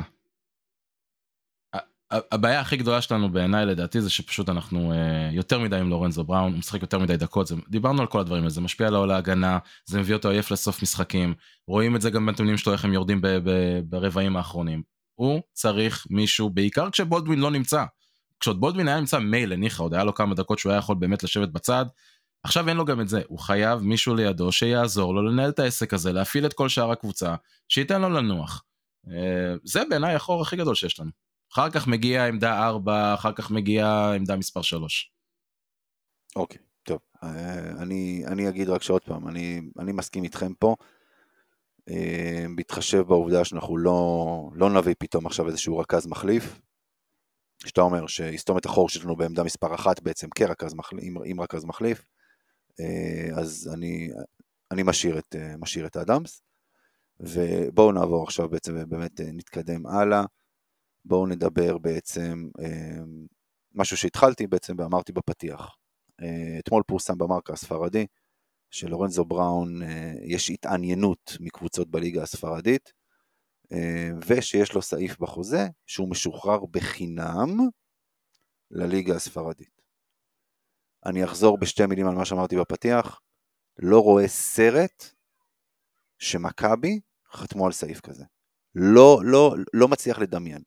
הבעיה הכי גדולה שלנו בעיניי לדעתי זה שפשוט אנחנו אה, יותר מדי עם לורנזו בראון, הוא משחק יותר מדי דקות, זה, דיברנו על כל הדברים האלה, זה משפיע על ההגנה, זה מביא אותו עייף לסוף משחקים, רואים את זה גם בנתונים שלו איך הם יורדים ב- ב- ברבעים האחרונים. הוא צריך מישהו, בעיקר כשבולדווין לא נמצא. כשעוד בולדווין היה נמצא מילא, ניחא, עוד היה לו כמה דקות שהוא היה יכול באמת לשבת בצד, עכשיו אין לו גם את זה, הוא חייב מישהו לידו שיעזור לו לנהל את העסק הזה, להפעיל את כל שאר הקבוצה, שייתן לו לנוח. אה, זה בעיניי החור הכי גדול שיש לנו. אחר כך מגיעה עמדה 4, אחר כך מגיעה עמדה מספר 3. אוקיי, טוב. אה, אני, אני אגיד רק שעוד פעם, אני, אני מסכים איתכם פה. אה, בהתחשב בעובדה שאנחנו לא, לא נביא פתאום עכשיו איזשהו רכז מחליף. שאתה אומר שיסתום את החור שלנו בעמדה מספר אחת בעצם כרכז מחליף, עם, עם רכז מחליף. אה, אז אני, אני משאיר את, משאיר את אדמס. ובואו נעבור עכשיו בעצם ובאמת אה, נתקדם הלאה. בואו נדבר בעצם, אה, משהו שהתחלתי בעצם ואמרתי בפתיח. אה, אתמול פורסם במרקה הספרדי שלורנזו בראון אה, יש התעניינות מקבוצות בליגה הספרדית אה, ושיש לו סעיף בחוזה שהוא משוחרר בחינם לליגה הספרדית. אני אחזור בשתי מילים על מה שאמרתי בפתיח, לא רואה סרט שמכבי חתמו על סעיף כזה. לא, לא, לא מצליח לדמיין.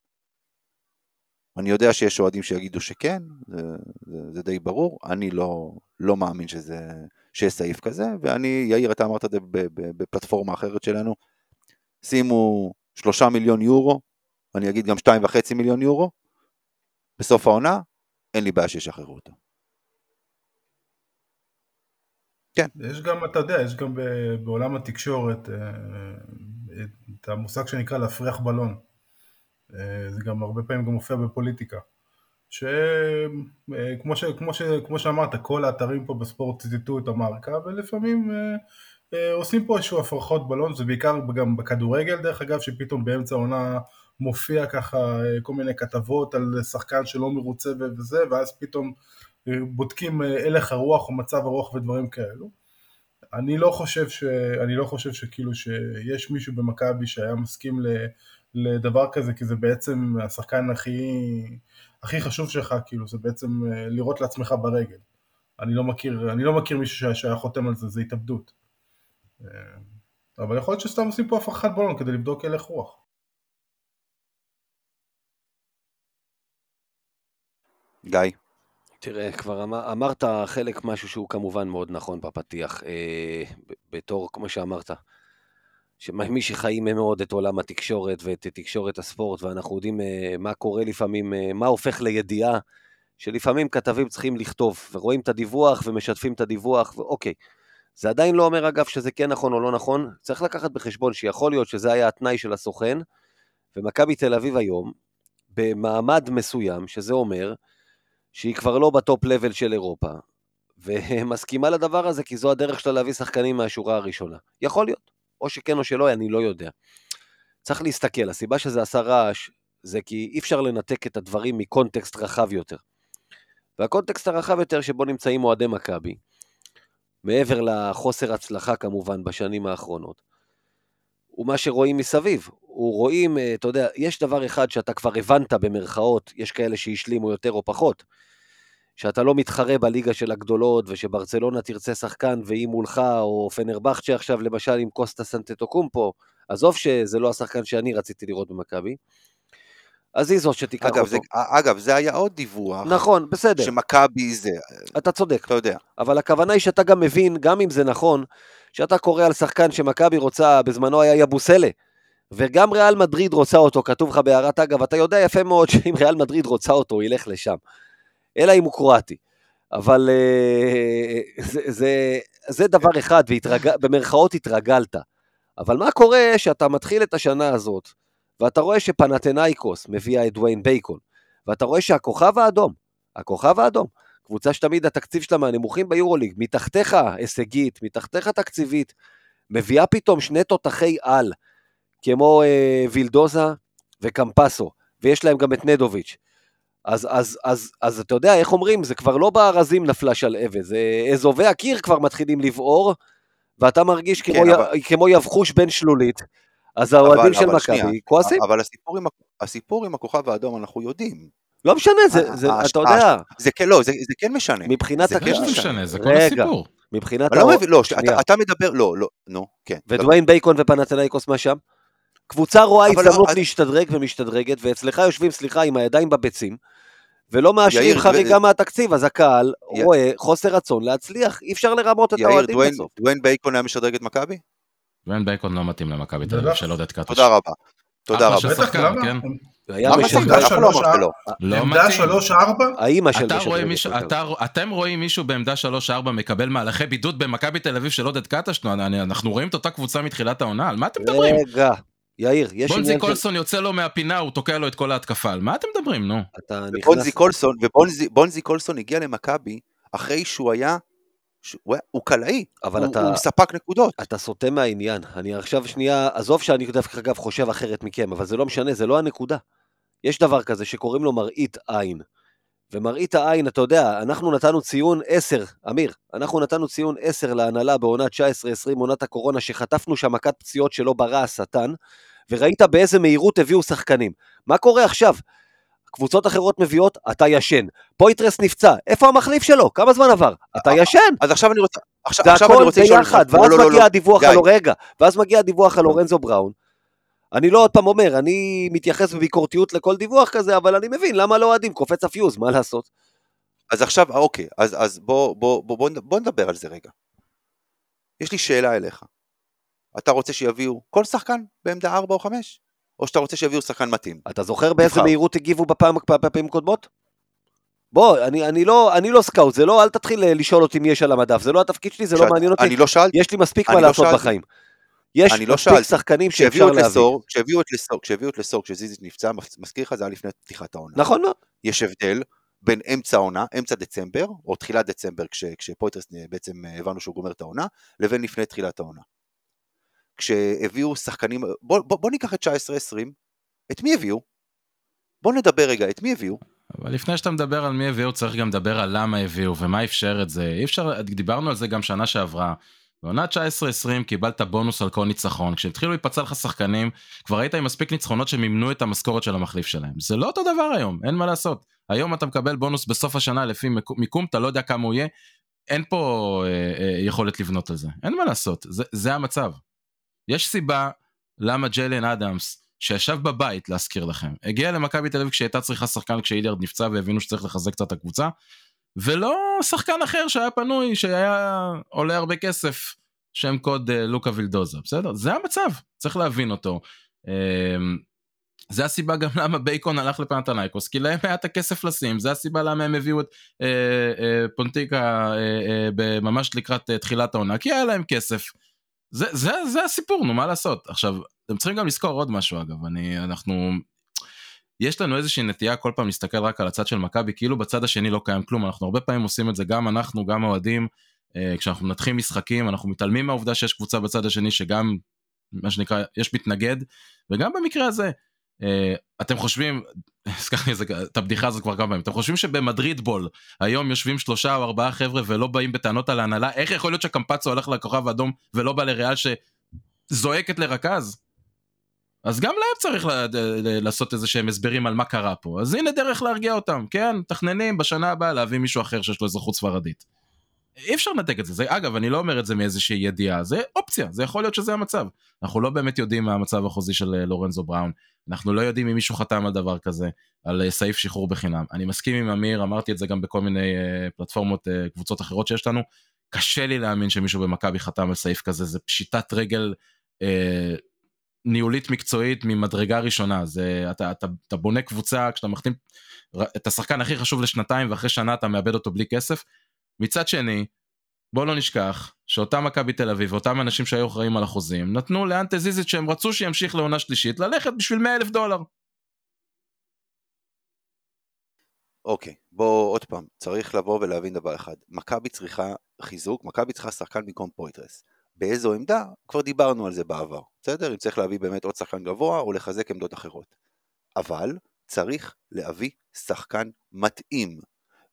אני יודע שיש אוהדים שיגידו שכן, זה, זה, זה די ברור, אני לא, לא מאמין שזה, שיש סעיף כזה, ואני, יאיר, אתה אמרת את זה בפלטפורמה אחרת שלנו, שימו שלושה מיליון יורו, אני אגיד גם שתיים וחצי מיליון יורו, בסוף העונה, אין לי בעיה שישחררו אותו. יש גם, אתה יודע, יש גם בעולם התקשורת אה, את המושג שנקרא להפריח בלון. אה, זה גם הרבה פעמים גם מופיע בפוליטיקה. שכמו ש, כמו ש, כמו שאמרת, כל האתרים פה בספורט ציטטו את המרקה, ולפעמים אה, אה, עושים פה איזשהו הפרחות בלון, זה בעיקר גם בכדורגל דרך אגב, שפתאום באמצע העונה מופיע ככה אה, כל מיני כתבות על שחקן שלא מרוצה וזה, ואז פתאום אה, בודקים אה, הלך הרוח או מצב הרוח ודברים כאלו. אני לא חושב ש... אני לא חושב שכאילו שיש מישהו במכבי שהיה מסכים ל... לדבר כזה, כי זה בעצם השחקן הכי, הכי חשוב שלך, כאילו, זה בעצם אה, לירות לעצמך ברגל. אני לא מכיר, אני לא מכיר מישהו שהיה, שהיה חותם על זה, זה התאבדות. אה, אבל יכול להיות שסתם עושים פה הפרחת בלון כדי לבדוק הלך רוח. גיא, תראה, כבר אמר, אמרת חלק משהו שהוא כמובן מאוד נכון בפתיח, אה, בתור, כמו שאמרת, שמי שחיים מאוד את עולם התקשורת ואת תקשורת הספורט, ואנחנו יודעים אה, מה קורה לפעמים, אה, מה הופך לידיעה, שלפעמים כתבים צריכים לכתוב, ורואים את הדיווח ומשתפים את הדיווח, ואוקיי. זה עדיין לא אומר אגב שזה כן נכון או לא נכון, צריך לקחת בחשבון שיכול להיות שזה היה התנאי של הסוכן, ומכבי תל אביב היום, במעמד מסוים, שזה אומר שהיא כבר לא בטופ לבל של אירופה, ומסכימה לדבר הזה כי זו הדרך שלה להביא שחקנים מהשורה הראשונה. יכול להיות, או שכן או שלא, אני לא יודע. צריך להסתכל, הסיבה שזה עשה רעש, זה כי אי אפשר לנתק את הדברים מקונטקסט רחב יותר. והקונטקסט הרחב יותר שבו נמצאים אוהדי מכבי, מעבר לחוסר הצלחה כמובן בשנים האחרונות, הוא מה שרואים מסביב. הוא רואים, אה, אתה יודע, יש דבר אחד שאתה כבר הבנת במרכאות, יש כאלה שהשלימו יותר או פחות, שאתה לא מתחרה בליגה של הגדולות, ושברצלונה תרצה שחקן והיא מולך, או פנרבכצ'ה עכשיו למשל עם קוסטה סנטטוקומפו, עזוב שזה לא השחקן שאני רציתי לראות במכבי, אז היא זאת שתיקח אגב אותו. זה, אגב, זה היה עוד דיווח, נכון, בסדר, שמכבי זה, אתה צודק. אתה יודע, אבל הכוונה היא שאתה גם מבין, גם אם זה נכון, שאתה קורא על שחקן שמכבי רוצה, בזמנו היה יבוסלה, וגם ריאל מדריד רוצה אותו, כתוב לך בהערת אגב, אתה יודע יפה מאוד שאם ריאל מדריד רוצה אותו, הוא ילך לשם. אלא אם הוא קרואטי. אבל אה, זה, זה, זה דבר אחד, ובמרכאות התרגלת. אבל מה קורה שאתה מתחיל את השנה הזאת, ואתה רואה שפנתנאיקוס מביאה את דוויין בייקון, ואתה רואה שהכוכב האדום, הכוכב האדום, קבוצה שתמיד התקציב שלה מהנמוכים ביורוליג, מתחתיך הישגית, מתחתיך תקציבית, מביאה פתאום שני תותחי על, כמו אה, וילדוזה וקמפסו, ויש להם גם את נדוביץ'. אז, אז, אז, אז אתה יודע, איך אומרים, זה כבר לא בארזים נפלה שלהבת, זה אזובי הקיר כבר מתחילים לבעור, ואתה מרגיש כמו, כן, אבל... כמו יבחוש בן שלולית. אז האוהדים של מכבי כועסים. אבל הסיפור עם, הסיפור עם הכוכב האדום אנחנו יודעים. לא משנה, זה, זה, אתה יודע. זה כן, לא, זה, זה כן משנה. מבחינת... זה כן משנה, זה כל הסיפור. מבחינת... לא, לא, אתה, אתה מדבר, לא, לא, נו, כן. ודוויין בייקון ופנתנאיקוס מה שם? קבוצה רואה הזדמנות להשתדרג ומשתדרגת, ואצלך יושבים, סליחה, עם הידיים בביצים, ולא מאשרים חריגה ו... מהתקציב, אז הקהל י... רואה חוסר רצון להצליח, אי אפשר לרמות את האוהדים בסוף. דוויין בייקון היה משדרג את מכבי? דוויין בייקון לא מתאים למכבי תל אביב של עודד קטש. תודה רבה. תודה רבה. אחלה של שחקן, כן? היה משדרג. לא עמדה 3-4? האימא של משדרג. אתם רואים מישהו בעמדה 3-4 מקבל מהלכי בידוד במכבי תל אביב של עודד קטש? אנחנו רואים את אותה קבוצה מתחילת העונה, על מה אתם מדברים? רגע, יאיר, יש עניין של... בונזי קולסון יוצא לו מהפינה, הוא תוקע לו את כל ההתקפה, על מה אתם מדברים, נו? אתה נכנס... ובונזי קולסון, ובונזי קולסון הגיע למכבי אחרי שהוא היה... הוא, הוא קלעי, אבל הוא, אתה, הוא ספק נקודות. אתה סוטה מהעניין. אני עכשיו שנייה, עזוב שאני דווקא אגב חושב אחרת מכם, אבל זה לא משנה, זה לא הנקודה. יש דבר כזה שקוראים לו מראית עין. ומראית העין, אתה יודע, אנחנו נתנו ציון 10, אמיר, אנחנו נתנו ציון 10 להנהלה בעונה 19-20, עונת הקורונה, שחטפנו שם מכת פציעות שלא ברא השטן, וראית באיזה מהירות הביאו שחקנים. מה קורה עכשיו? קבוצות אחרות מביאות, אתה ישן. פויטרס נפצע, איפה המחליף שלו? כמה זמן עבר? אתה ישן. אז עכשיו אני רוצה... עכשיו, זה הכל ביחד, ואז לא, לא, מגיע לא, הדיווח על... רגע, ואז מגיע הדיווח על לורנזו בראון. אני לא עוד פעם אומר, אני מתייחס בביקורתיות לכל דיווח כזה, אבל אני מבין למה לא אוהדים, קופץ הפיוז, מה לעשות? אז עכשיו, אוקיי, אז, אז בוא, בוא, בוא, בוא, בוא נדבר על זה רגע. יש לי שאלה אליך. אתה רוצה שיביאו כל שחקן בעמדה 4 או 5? או שאתה רוצה שיביאו שחקן מתאים? אתה זוכר באיזה מהירות הגיבו בפעם, בפעמים קודמות? בוא, אני, אני, לא, אני לא סקאוט, זה לא, אל תתחיל אה, לשאול אותי מי יש על המדף, זה לא התפקיד שלי, זה לא מעניין אותי. אני לא שאלתי. יש לי מספיק מה לא לעשות שאלתי. בחיים. יש לא מספיק לא שחקנים שאפשר להביא. כשהביאו את לסור, כשהביאו את לסור, כשזיזיץ' נפצע, מזכיר לך זה היה לפני פתיחת העונה. נכון מאוד. יש הבדל בין אמצע העונה, אמצע דצמבר, או תחילת דצמבר, כש, כשפויטרס בעצם אה, הבנו שהוא גומר את העונה, לבין לפני תחילת העונה. כשהביאו שחקנים, בוא, בוא, בוא ניקח את 19-20, את מי הביאו? בוא נדבר רגע, את מי הביאו? אבל לפני שאתה מדבר על מי הביאו, צריך גם לדבר על למה הביאו ומה אפשר את זה. אי אפשר, דיברנו על זה גם שנה שעברה. בעונה 19-20 קיבלת בונוס על כל ניצחון, כשהתחילו להיפצע לך שחקנים, כבר היית עם מספיק ניצחונות שמימנו את המשכורת של המחליף שלהם. זה לא אותו דבר היום, אין מה לעשות. היום אתה מקבל בונוס בסוף השנה לפי מיקום, אתה לא יודע כמה הוא יהיה, אין פה אה, אה, יכולת לבנות על זה, אין מה לעשות, זה, זה המצב. יש סיבה למה ג'יילן אדמס, שישב בבית להזכיר לכם, הגיע למכבי תל אביב כשהייתה צריכה שחקן כשאידרד נפצע והבינו שצריך לחזק קצת את הקבוצה, ולא שחקן אחר שהיה פנוי, שהיה עולה הרבה כסף, שם קוד אה, לוקה וילדוזה, בסדר? זה המצב, צריך להבין אותו. אה, זה הסיבה גם למה בייקון הלך לפנתנייקוס, כי להם היה את הכסף לשים, זה הסיבה למה הם הביאו את אה, אה, פונטיקה אה, אה, ממש לקראת אה, תחילת העונה, כי היה להם כסף. זה, זה, זה הסיפור, נו מה לעשות. עכשיו, אתם צריכים גם לזכור עוד משהו אגב, אני, אנחנו, יש לנו איזושהי נטייה כל פעם להסתכל רק על הצד של מכבי, כאילו בצד השני לא קיים כלום, אנחנו הרבה פעמים עושים את זה, גם אנחנו, גם האוהדים, אה, כשאנחנו מנתחים משחקים, אנחנו מתעלמים מהעובדה שיש קבוצה בצד השני שגם, מה שנקרא, יש מתנגד, וגם במקרה הזה, אתם חושבים, הזכרתי את הבדיחה הזאת כבר כמה פעמים, אתם חושבים שבמדריד בול היום יושבים שלושה או ארבעה חבר'ה ולא באים בטענות על ההנהלה, איך יכול להיות שקמפצו הולך לכוכב האדום ולא בא לריאל שזועקת לרכז? אז גם להם צריך לעשות איזה שהם הסברים על מה קרה פה. אז הנה דרך להרגיע אותם, כן? מתכננים בשנה הבאה להביא מישהו אחר שיש לו אזרחות ספרדית. אי אפשר לנתק את זה. זה, אגב, אני לא אומר את זה מאיזושהי ידיעה, זה אופציה, זה יכול להיות שזה המצב. אנחנו לא באמת יודעים מה המצב החוזי של אה, לורנזו בראון, אנחנו לא יודעים אם מישהו חתם על דבר כזה, על אה, סעיף שחרור בחינם. אני מסכים עם אמיר, אמרתי את זה גם בכל מיני uh, פלטפורמות, קבוצות אחרות שיש לנו, קשה לי להאמין שמישהו במכבי חתם על סעיף כזה, זה פשיטת רגל אה, ניהולית מקצועית ממדרגה ראשונה. זה, אתה, אתה, אתה בונה קבוצה, כשאתה מחתים את השחקן הכי חשוב לשנתיים ואחרי שנה אתה מאבד אותו בלי כסף. מצד שני, בוא לא נשכח שאותם מכבי תל אביב ואותם אנשים שהיו אחראים על החוזים נתנו לאנטה זיזית שהם רצו שימשיך לעונה שלישית ללכת בשביל 100 אלף דולר. אוקיי, בוא עוד פעם, צריך לבוא ולהבין דבר אחד. מכבי צריכה חיזוק, מכבי צריכה שחקן במקום פויטרס. באיזו עמדה? כבר דיברנו על זה בעבר, בסדר? אם צריך להביא באמת עוד שחקן גבוה או לחזק עמדות אחרות. אבל צריך להביא שחקן מתאים.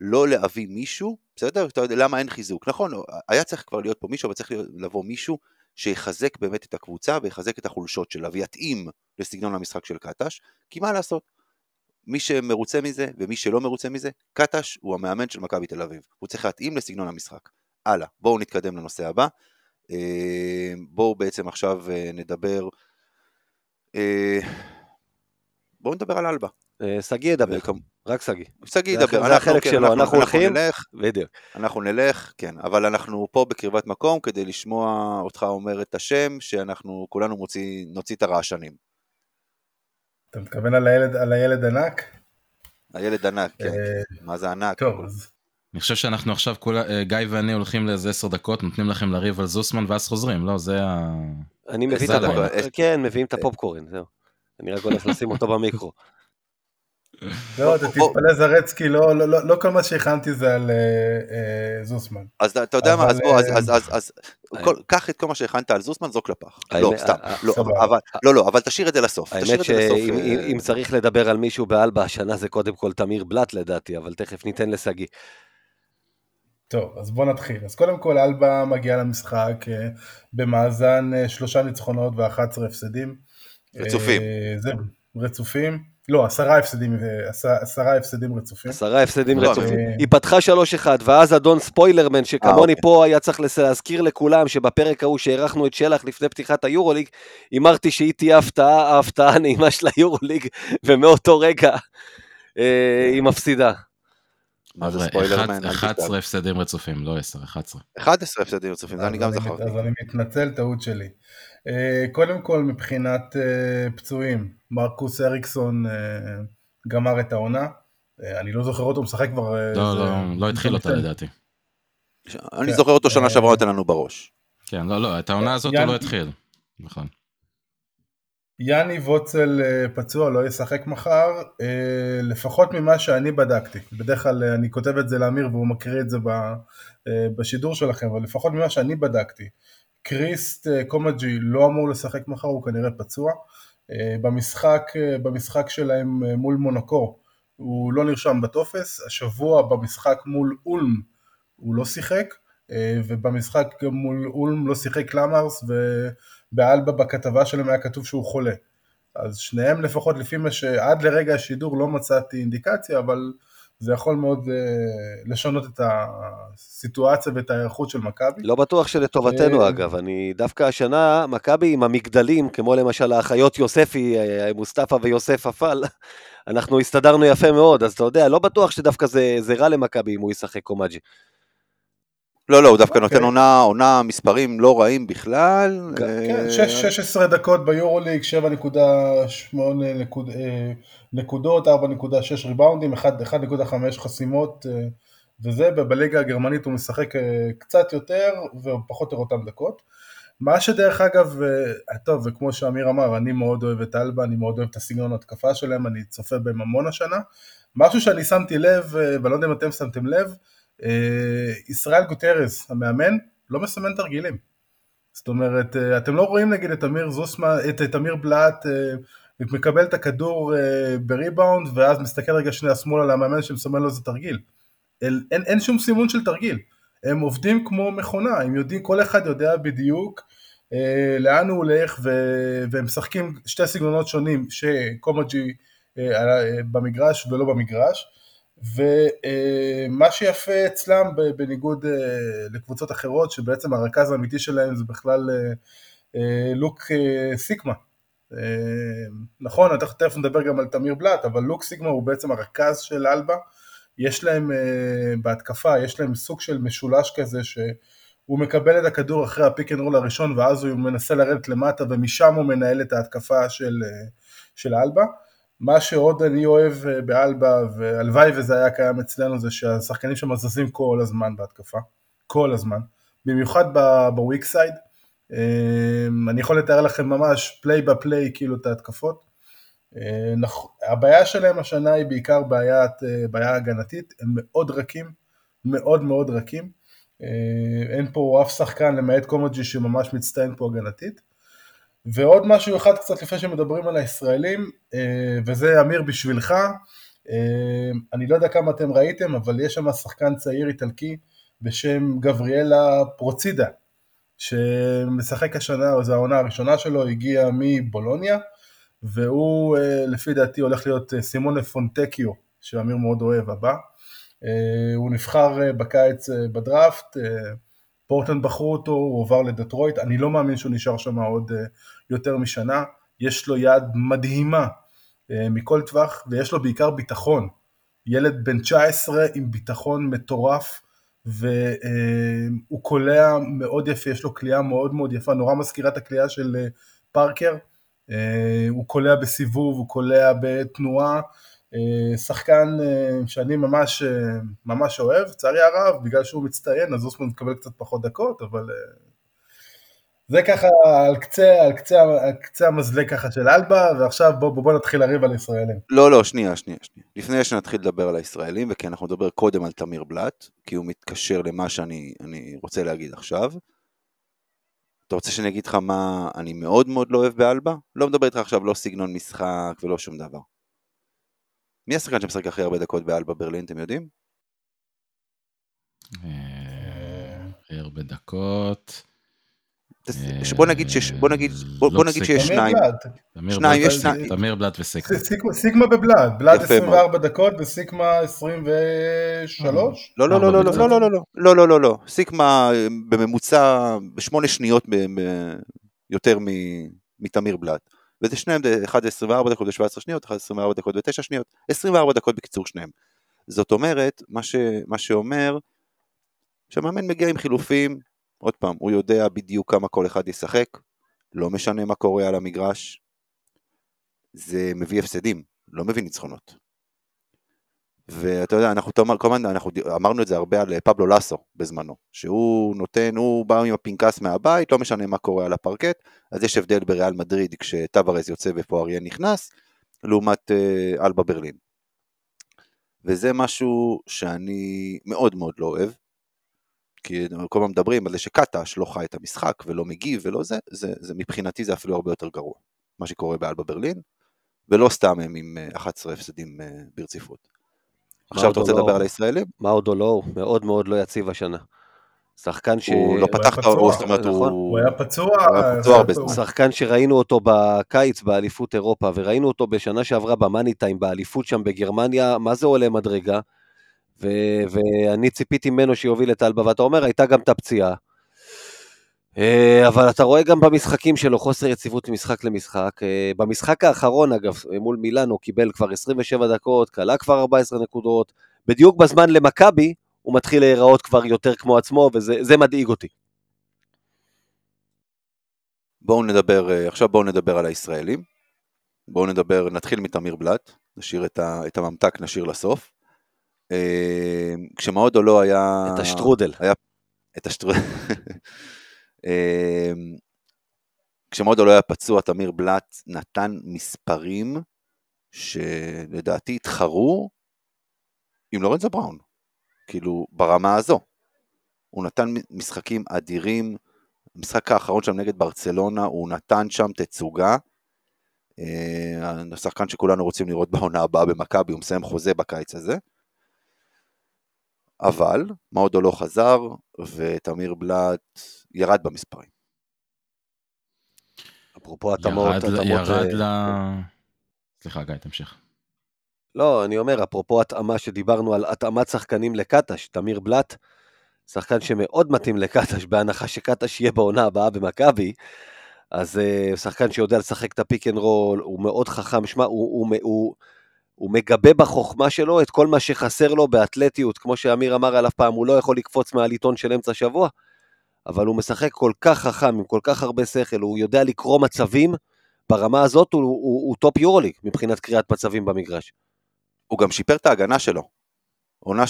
לא להביא מישהו, בסדר? אתה יודע למה אין חיזוק. נכון, היה צריך כבר להיות פה מישהו, אבל צריך לבוא מישהו שיחזק באמת את הקבוצה ויחזק את החולשות שלה ויתאים לסגנון המשחק של קטש, כי מה לעשות? מי שמרוצה מזה ומי שלא מרוצה מזה, קטש הוא המאמן של מכבי תל אביב. הוא צריך להתאים לסגנון המשחק. הלאה, בואו נתקדם לנושא הבא. אה, בואו בעצם עכשיו אה, נדבר... אה, בואו נדבר על אלבה. שגיא ידבר, רק שגיא. שגיא ידבר, זה החלק כן, שלו, אנחנו הולכים, בדיוק. אנחנו נלך, כן, אבל אנחנו פה בקרבת מקום כדי לשמוע אותך אומר את השם, שאנחנו כולנו נוציא את הרעשנים. אתה מתכוון על הילד, על הילד ענק? הילד ענק, כן. מה זה ענק? טוב, אז... אני חושב שאנחנו עכשיו, כולה, גיא ואני הולכים לאיזה עשר דקות, נותנים לכם לריב על זוסמן ואז חוזרים, לא? זה ה... אני מביא את הפופקורן, כן, מביאים את הפופקורן, זהו. אני רק הולך לשים אותו במיקרו. לא, אתה תתפלא זרצקי, לא, לא, לא, לא כל מה שהכנתי זה על אה, זוסמן. אז אתה יודע מה, אז בוא, אז קח את כל מה שהכנת על זוסמן, זרוק לפח. לא, סתם, לא, לא, אבל תשאיר את זה לסוף. האמת שאם צריך לדבר על מישהו באלבה השנה זה קודם כל תמיר בלאט לדעתי, אבל תכף ניתן לשגיא. טוב, אז בוא נתחיל. אז קודם כל אלבה מגיעה למשחק במאזן שלושה ניצחונות ו-11 הפסדים. רצופים. זה רצופים. לא, עשרה הפסדים, עשרה הפסדים רצופים. עשרה הפסדים לא, רצופים. היא פתחה 3-1, ואז אדון ספוילרמן, שכמוני אוקיי. פה היה צריך להזכיר לכולם שבפרק ההוא שהערכנו את שלח לפני פתיחת היורוליג, הימרתי שהיא תהיה הפתעה, ההפתעה הנעימה של היורוליג, ומאותו רגע אה, היא מפסידה. מה זה ספוילרמן? 11 הפסדים רצופים, לא 10, 11. 11 הפסדים רצופים, זה אני גם זכרתי. אז אני מתנצל, טעות שלי. אה, קודם כל מבחינת אה, פצועים, מרקוס אריקסון אה, גמר את העונה, אני לא זוכר אותו משחק כבר... לא, לא, לא התחיל אותה לדעתי. אני זוכר אותו שנה שעברה נותן לנו בראש. כן, לא, לא, את העונה הזאת הוא לא התחיל, נכון. יאני ווצל פצוע, לא ישחק מחר, לפחות ממה שאני בדקתי. בדרך כלל אני כותב את זה לאמיר והוא מקריא את זה בשידור שלכם, אבל לפחות ממה שאני בדקתי. קריסט אה, קומג'י לא אמור לשחק מחר, הוא כנראה פצוע. אה, במשחק, אה, במשחק שלהם מול מונקו הוא לא נרשם בטופס, השבוע במשחק מול אולם הוא לא שיחק, ובמשחק גם מול אולם לא שיחק קלאמרס, ובאלבה בכתבה שלהם היה כתוב שהוא חולה. אז שניהם לפחות לפי מה שעד לרגע השידור לא מצאתי אינדיקציה, אבל זה יכול מאוד uh, לשנות את הסיטואציה ואת ההיערכות של מכבי. לא בטוח שלטובתנו uh, אגב, אני דווקא השנה, מכבי עם המגדלים, כמו למשל האחיות יוספי, אה, מוסטפא ויוסף אפל, אנחנו הסתדרנו יפה מאוד, אז אתה יודע, לא בטוח שדווקא זה, זה רע למכבי אם הוא ישחק קומאג'י. לא, לא, הוא דווקא okay. נותן אוקיי. עונה, עונה מספרים לא רעים בכלל. כן, 16 דקות ביורוליג, 7.8 נקודות, 4.6 ריבאונדים, 1.5 חסימות, וזה, בליגה הגרמנית הוא משחק קצת יותר ופחות או אותן דקות. מה שדרך אגב, טוב, וכמו שאמיר אמר, אני מאוד אוהב את אלבה, אני מאוד אוהב את הסגנון התקפה שלהם, אני צופה בהם המון השנה. משהו שאני שמתי לב, ואני לא יודע אם אתם שמתם לב, אה, ישראל גוטרס, המאמן, לא מסמן תרגילים. זאת אומרת, אה, אתם לא רואים נגיד את אמיר זוסמן, את, את אמיר בלאט אה, מקבל את הכדור בריבאונד ואז מסתכל רגע שנייה שמאלה למאמן שמסמן לו איזה תרגיל. אין, אין, אין שום סימון של תרגיל. הם עובדים כמו מכונה, הם יודעים, כל אחד יודע בדיוק אה, לאן הוא הולך ו, והם משחקים שתי סגנונות שונים שקומג'י אה, במגרש ולא במגרש. ומה שיפה אצלם בניגוד אה, לקבוצות אחרות שבעצם הרכז האמיתי שלהם זה בכלל אה, אה, לוק סיקמה נכון, תכף נדבר גם על תמיר בלאט, אבל לוק סיקמה הוא בעצם הרכז של אלבה, יש להם בהתקפה, יש להם סוג של משולש כזה ש, הוא מקבל את הכדור אחרי ה pick and roll הראשון ואז הוא מנסה לרדת למטה ומשם הוא מנהל את ההתקפה של, של אלבה. מה שעוד אני אוהב אה, באלבה, והלוואי וזה היה קיים אצלנו, זה שהשחקנים שם זזים כל הזמן בהתקפה, כל הזמן, במיוחד ב weak side. אה, אני יכול לתאר לכם ממש play by play כאילו את ההתקפות. אה, הבעיה שלהם השנה היא בעיקר בעיית, בעיה הגנתית, הם מאוד רכים, מאוד מאוד רכים. אין פה אף שחקן למעט קומג'י שממש מצטיין פה הגנתית. ועוד משהו אחד קצת לפני שמדברים על הישראלים, אה, וזה אמיר בשבילך, אה, אני לא יודע כמה אתם ראיתם, אבל יש שם שחקן צעיר איטלקי בשם גבריאלה פרוצידה, שמשחק השנה, או זו העונה הראשונה שלו, הגיע מבולוניה, והוא אה, לפי דעתי הולך להיות סימונה פונטקיו, שאמיר מאוד אוהב, הבא. הוא נבחר בקיץ בדראפט, פורטלנד בחרו אותו, הוא עבר לדטרויט, אני לא מאמין שהוא נשאר שם עוד אה, יותר משנה, יש לו יד מדהימה אה, מכל טווח, ויש לו בעיקר ביטחון. ילד בן 19 עם ביטחון מטורף, והוא קולע מאוד יפה, יש לו קליעה מאוד מאוד יפה, נורא מזכירה את הקליעה של אה, פארקר, הוא קולע בסיבוב, הוא קולע בתנועה, אה, שחקן אה, שאני ממש, אה, ממש אוהב, לצערי הרב, בגלל שהוא מצטיין, אז אוסמן מקבל קצת פחות דקות, אבל זה ככה על קצה, על קצה, על קצה המזלג ככה של אלבה, ועכשיו בוא, בוא, בוא נתחיל לריב על ישראלים. לא, לא, שנייה, שנייה, שנייה. לפני שנתחיל לדבר על הישראלים, וכי אנחנו נדבר קודם על תמיר בלאט, כי הוא מתקשר למה שאני רוצה להגיד עכשיו. אתה רוצה שאני אגיד לך מה אני מאוד מאוד לא אוהב באלבה? לא מדבר איתך עכשיו לא סגנון משחק ולא שום דבר. מי השחקן שמשחק הכי הרבה דקות באלבה ברלין, אתם יודעים? אה, הכי הרבה דקות. בוא נגיד שיש, בוא נגיד, בוא נגיד שיש שניים. שניים, יש שניים. תמיר בלאט וסיקמה. סיקמה בבלאט, בלאט 24 דקות וסיקמה 23? לא, לא, לא, לא, לא, לא, לא, לא, לא, לא, לא, סיקמה בממוצע בשמונה שניות יותר מתמיר בלאט. וזה שניהם, אחד זה 24 דקות ו-17 שניות, אחד זה 24 דקות ו-9 שניות, 24 דקות בקיצור שניהם. זאת אומרת, מה, ש, מה שאומר, שהמאמן מגיע עם חילופים, עוד פעם, הוא יודע בדיוק כמה כל אחד ישחק, לא משנה מה קורה על המגרש, זה מביא הפסדים, לא מביא ניצחונות. ואתה יודע, אנחנו כמובן, אנחנו אמרנו את זה הרבה על פבלו לסו בזמנו, שהוא נותן, הוא בא עם הפנקס מהבית, לא משנה מה קורה על הפרקט, אז יש הבדל בריאל מדריד כשטוורז יוצא ופואריה נכנס, לעומת uh, אלבה ברלין. וזה משהו שאני מאוד מאוד לא אוהב, כי כל הזמן מדברים על זה שקטש לא חי את המשחק ולא מגיב ולא זה, זה, זה מבחינתי זה אפילו הרבה יותר גרוע, מה שקורה באלבה ברלין, ולא סתם הם עם 11 אה, הפסדים uh, ברציפות. עכשיו אתה רוצה לדבר על הישראלים? מאודו לא, הוא מאוד מאוד לא יציב השנה. שחקן ש... הוא לא פתח את הראש, זאת אומרת, נכון. הוא היה פצוע. הוא היה פצוע הרבה זמן. שחקן שראינו אותו בקיץ באליפות אירופה, וראינו אותו בשנה שעברה במאני טיים, באליפות שם בגרמניה, מה זה עולה מדרגה? ואני ציפיתי ממנו שיוביל את אלבה, ואתה אומר, הייתה גם את הפציעה. אה, אבל אתה רואה גם במשחקים שלו חוסר יציבות ממשחק למשחק. אה, במשחק האחרון, אגב, מול מילאנו, קיבל כבר 27 דקות, כלה כבר 14 נקודות. בדיוק בזמן למכבי, הוא מתחיל להיראות כבר יותר כמו עצמו, וזה מדאיג אותי. בואו נדבר, אה, עכשיו בואו נדבר על הישראלים. בואו נדבר, נתחיל מתמיר בלאט, נשאיר את, ה, את הממתק, נשאיר לסוף. כשמאודו לא היה... את השטרודל. היה, את השטרודל. אמ, כשמודו לא היה פצוע, תמיר בלאט נתן מספרים שלדעתי התחרו עם לורנזו בראון, כאילו ברמה הזו. הוא נתן משחקים אדירים, המשחק האחרון שם נגד ברצלונה, הוא נתן שם תצוגה. אה, השחקן שכולנו רוצים לראות בעונה הבאה במכבי, הוא מסיים חוזה בקיץ הזה. אבל מאודו לא חזר, ותמיר בלאט ירד במספרים. אפרופו התאמות, ירד, ירד ל... סליחה, גיא, תמשיך. לא, אני אומר, אפרופו התאמה שדיברנו על התאמת שחקנים לקטש, תמיר בלאט, שחקן שמאוד מתאים לקטש, בהנחה שקטש יהיה בעונה הבאה במכבי, אז אה, שחקן שיודע לשחק את הpick and roll, הוא מאוד חכם, שמע, הוא, הוא, הוא, הוא מגבה בחוכמה שלו את כל מה שחסר לו באתלטיות, כמו שאמיר אמר עליו פעם, הוא לא יכול לקפוץ מעל עיתון של אמצע שבוע, אבל הוא משחק כל כך חכם, עם כל כך הרבה שכל, הוא יודע לקרוא מצבים, ברמה הזאת הוא, הוא, הוא top יורוליג מבחינת קריאת מצבים במגרש. הוא גם שיפר את ההגנה שלו. עונה.